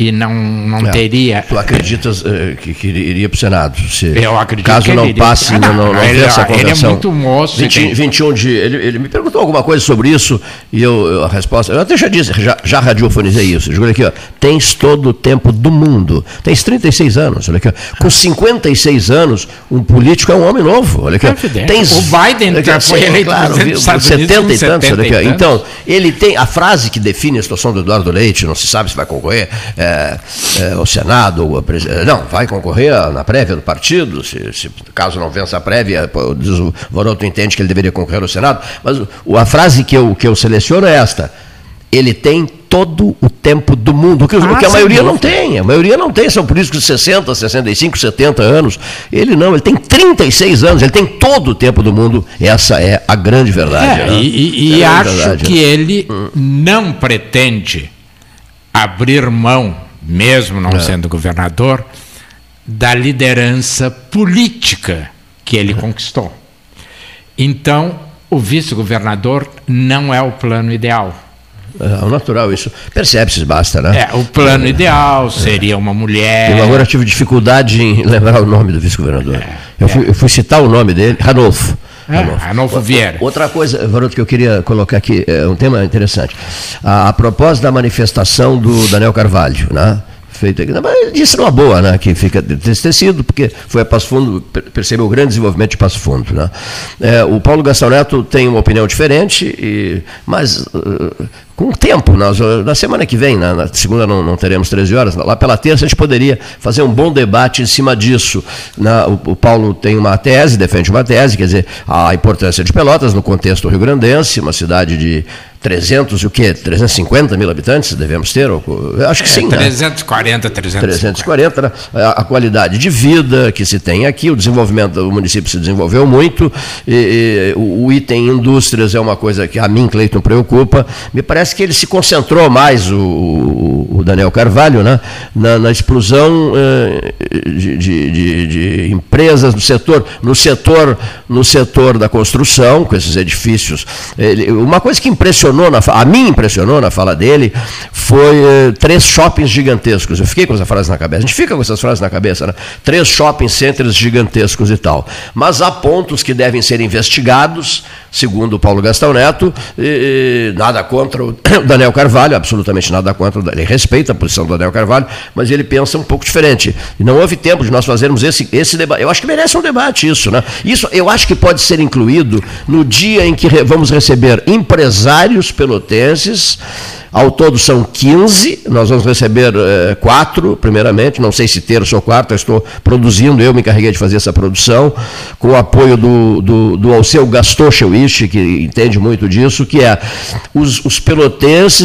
e não, não é. teria. Tu acreditas uh, que, que, iria para o Senado? Se, eu acredito caso que não iria. passe, ah, não, não, não ele, essa convenção. Ele é muito moço. 20, tem... 21 de. Ele, ele, me perguntou alguma coisa sobre isso e eu, eu a resposta. Eu até já disse, já, já radiofonizei isso. Eu aqui, ó, tens todo o tempo do mundo. Tens 36 anos. Olha aqui, ó. Com 56 anos, um político é um homem novo. Olha aqui, ó. É tens, o Biden aqui, foi eleito claro, 70 e tantos. Olha aqui, Então, ele tem a frase que define a situação do Eduardo Leite, não se sabe se vai concorrer. É, é, ao Senado, ou a não, vai concorrer na prévia do partido, se, se caso não vença a prévia, o Voroto entende que ele deveria concorrer ao Senado, mas a frase que eu, que eu seleciono é esta, ele tem todo o tempo do mundo, que, ah, que a maioria não tem, a maioria não tem, são políticos de 60, 65, 70 anos, ele não, ele tem 36 anos, ele tem todo o tempo do mundo, essa é a grande verdade. É, né? E, e, é acho verdade, que né? ele hum. não pretende abrir mão mesmo não é. sendo governador, da liderança política que ele conquistou. Então, o vice-governador não é o plano ideal. É, é natural isso. Percebe-se, basta, né? É, o plano é. ideal seria uma mulher. Eu agora tive dificuldade em lembrar o nome do vice-governador. É, eu, fui, eu, fui, citar o nome dele, Ranolfo. É, Ranolfo Vieira. Outra coisa, Varoto, que eu queria colocar aqui, é um tema interessante. A, a propósito da manifestação do Daniel Carvalho, né? feito aqui. Mas ele disse numa boa, né? Que fica tecido, porque foi a Passo Fundo, percebeu o grande desenvolvimento de Passo Fundo. Né? É, o Paulo Gastão Neto tem uma opinião diferente, e, mas uh, com tempo, nós, na semana que vem, na, na segunda não, não, teremos 13 horas, lá pela terça a gente poderia fazer um bom debate em cima disso. Na, o, o, Paulo tem uma tese, defende uma tese, quer dizer, a importância de Pelotas no contexto rio-grandense, uma cidade de 300 e o quê? 350 mil habitantes devemos ter? Acho que é, sim. 340, né? 340. 340, né? a, a, qualidade de vida que se tem aqui, o desenvolvimento do município se desenvolveu muito, e, e, o, o, item indústrias é uma coisa que a mim, Cleiton, preocupa. Me parece que ele se concentrou mais, o, o Daniel Carvalho, né? na, na explosão eh, de, de, de, empresas no setor, no setor, no setor da construção, com esses edifícios. Ele, uma coisa que impressionou impressionou, na, a mim impressionou na fala dele, foi eh, três shoppings gigantescos. Eu fiquei com essa frase na cabeça. A gente fica com essas frases na cabeça, né? Três shopping centers gigantescos e tal. Mas há pontos que devem ser investigados, segundo o Paulo Gastão Neto, e, e, nada contra o Daniel Carvalho, absolutamente nada contra. Ele respeita a posição do Daniel Carvalho, mas ele pensa um pouco diferente. E não houve tempo de nós fazermos esse, esse debate. Eu acho que merece um debate isso, né? Isso eu acho que pode ser incluído no dia em que re, vamos receber empresários pelotenses ao todo são 15, nós vamos receber é, quatro, primeiramente, não sei se terço ou quarto, eu estou produzindo, eu me encarreguei de fazer essa produção, com o apoio do, do, do Alceu Gastochewich, que entende muito disso, que é os, os pelotenses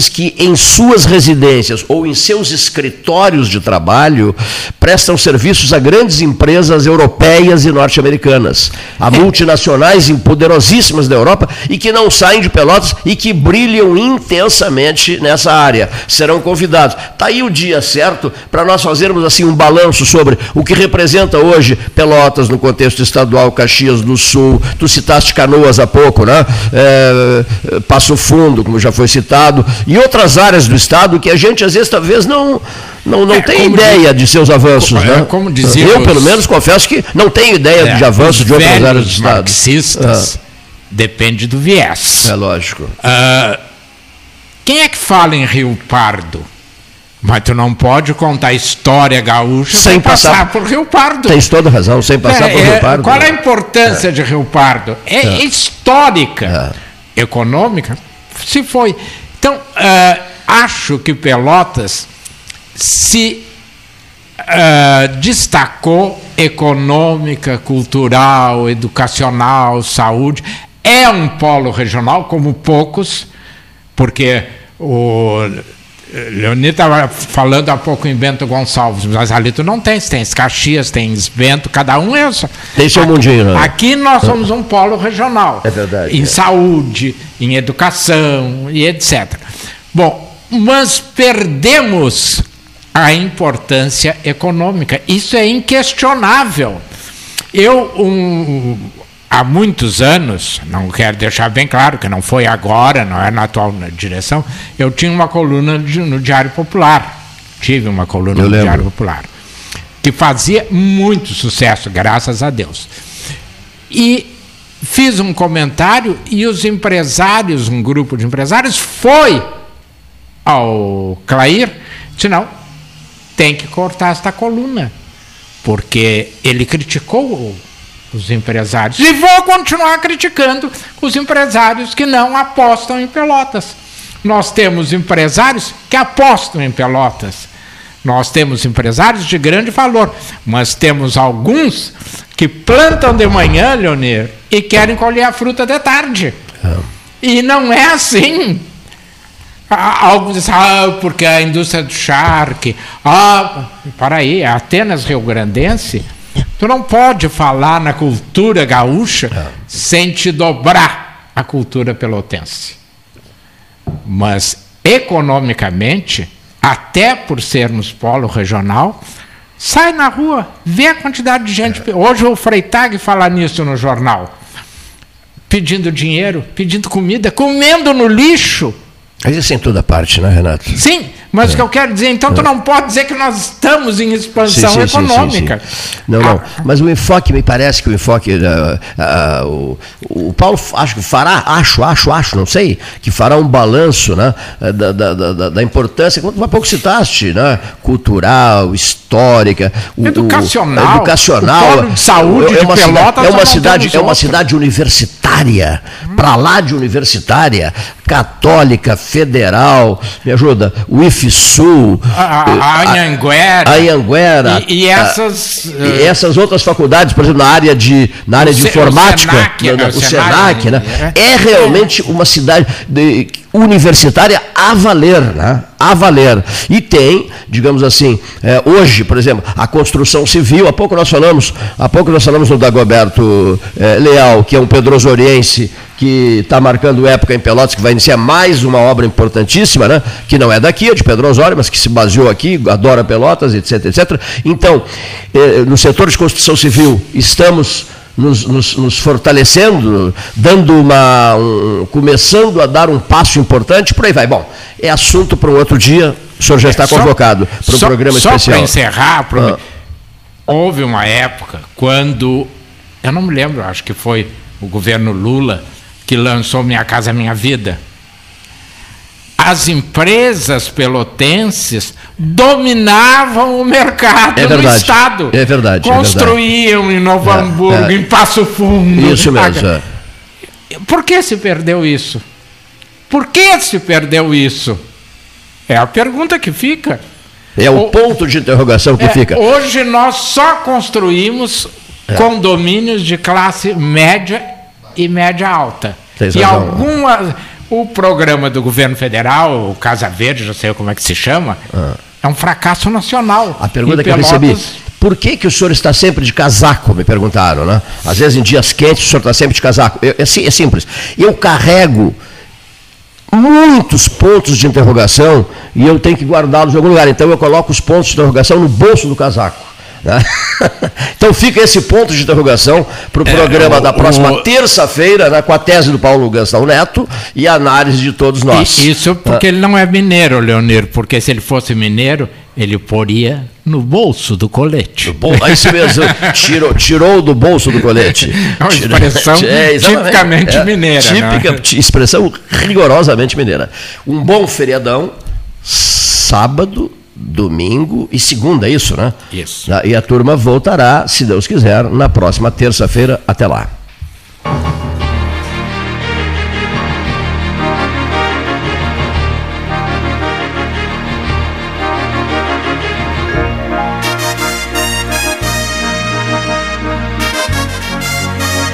que em suas residências ou em seus escritórios de trabalho prestam serviços a grandes empresas europeias e norte-americanas, a multinacionais poderosíssimas da Europa e que não saem de Pelotas e que brilham intensamente nessa área. Serão convidados. Está aí o dia certo para nós fazermos assim um balanço sobre o que representa hoje Pelotas no contexto estadual, Caxias do Sul. Tu citaste Canoas há pouco, né? É, Passo Fundo, como já foi citado, e outras áreas do estado que a gente às vezes talvez não não, não é, tem ideia diz, de seus avanços, como, né? É, como dizia Eu, pelo menos, confesso que não tenho ideia é, de avanços de outras áreas do Estado. marxistas, Depende do viés. É lógico. Uh, quem é que fala em Rio Pardo? Mas tu não pode contar história gaúcha sem passar, passar, por Rio Pardo. Tens toda razão, sem passar é, por Rio é, Pardo. Qual é a importância é. de Rio Pardo? É, é. histórica, é. econômica, se foi. Então, uh, acho que Pelotas se uh, destacou econômica, cultural, educacional, saúde. É um polo regional, como poucos, porque o Leonir estava falando há pouco em Bento Gonçalves, mas ali tu não tens, tens Caxias, tens Bento, cada um é só. Tem seu mundinho, né? Aqui nós somos um polo regional. É verdade. Em é. saúde, em educação e etc. Bom, mas perdemos a importância econômica. Isso é inquestionável. Eu, um, há muitos anos, não quero deixar bem claro que não foi agora, não é na atual direção, eu tinha uma coluna no Diário Popular. Tive uma coluna eu no lembro. Diário Popular. Que fazia muito sucesso, graças a Deus. E fiz um comentário e os empresários, um grupo de empresários, foi ao Clair, disse, não, tem que cortar esta coluna. Porque ele criticou os empresários. E vou continuar criticando os empresários que não apostam em Pelotas. Nós temos empresários que apostam em Pelotas. Nós temos empresários de grande valor, mas temos alguns que plantam de manhã, Leonir, e querem colher a fruta de tarde. É. E não é assim. Alguns dizem, ah, porque a indústria do charque. Ah, para aí, a Atenas Rio Grandense Tu não pode falar na cultura gaúcha é. sem te dobrar a cultura pelotense. Mas economicamente, até por sermos polo regional, sai na rua, vê a quantidade de gente. É. Hoje o Freitag fala nisso no jornal. Pedindo dinheiro, pedindo comida, comendo no lixo. Mas isso é em toda parte, né, Renato? Sim, mas é. o que eu quero dizer, então, tu é. não pode dizer que nós estamos em expansão sim, sim, econômica. Sim, não, não. Ah. Mas o enfoque, me parece que o enfoque. Uh, uh, o, o Paulo, acho que fará, acho, acho, acho, não sei, que fará um balanço né, da, da, da, da importância, como há pouco citaste, né, cultural, histórica, o, educacional, o, educacional o de saúde é uma de Pelotas, cidade, é uma cidade, é uma cidade universitária, hum. Para lá de universitária, católica, federal, me ajuda, o IFSU, a, Anhanguera, a, Anhanguera e, e essas a, e eh, essas outras faculdades, por exemplo, na área de na área de informática, o Senac, no, no, o Senac, Senac né? É, é realmente uma cidade de, universitária a valer, né? a valer. E tem, digamos assim, é, hoje, por exemplo, a construção civil, há pouco nós falamos, há pouco nós falamos no Dagoberto é, Leal, que é um pedrosoriense que está marcando época em Pelotas, que vai iniciar mais uma obra importantíssima, né? que não é daqui, é de Pedro Osório, mas que se baseou aqui, adora Pelotas, etc, etc. Então, é, no setor de construção civil, estamos nos, nos, nos fortalecendo, dando uma. Um, começando a dar um passo importante, por aí vai. Bom, é assunto para um outro dia. O senhor já é, está convocado para um só, programa só especial. Só para encerrar, pro... ah. houve uma época quando. Eu não me lembro, acho que foi o governo Lula que lançou Minha Casa Minha Vida as empresas pelotenses dominavam o mercado é verdade, no Estado. É verdade. Construíam é verdade. em Novo é, Hamburgo, é. em Passo Fundo. Isso mesmo. É. Por que se perdeu isso? Por que se perdeu isso? É a pergunta que fica. É o, o ponto de interrogação que é, fica. Hoje nós só construímos condomínios de classe média e média alta. e algumas o programa do governo federal, o Casa Verde, já sei como é que se chama, ah. é um fracasso nacional. A pergunta que Pelotas... eu recebi, por que, que o senhor está sempre de casaco? Me perguntaram, né? Às vezes em dias quentes o senhor está sempre de casaco. Eu, é, é simples. Eu carrego muitos pontos de interrogação e eu tenho que guardá-los em algum lugar. Então eu coloco os pontos de interrogação no bolso do casaco. Né? Então fica esse ponto de interrogação para o é, programa da próxima terça-feira, né, com a tese do Paulo Gastão Neto e a análise de todos nós. Isso porque ah. ele não é mineiro, Leonir, porque se ele fosse mineiro, ele poria no bolso do colete. Bom, é isso mesmo, tirou, tirou do bolso do colete. É uma expressão é, tipicamente é, mineira. Típica, né? expressão rigorosamente mineira. Um bom feriadão, sábado, domingo e segunda, é isso, né? Isso. E a turma voltará, se Deus quiser, na próxima terça-feira. Até lá.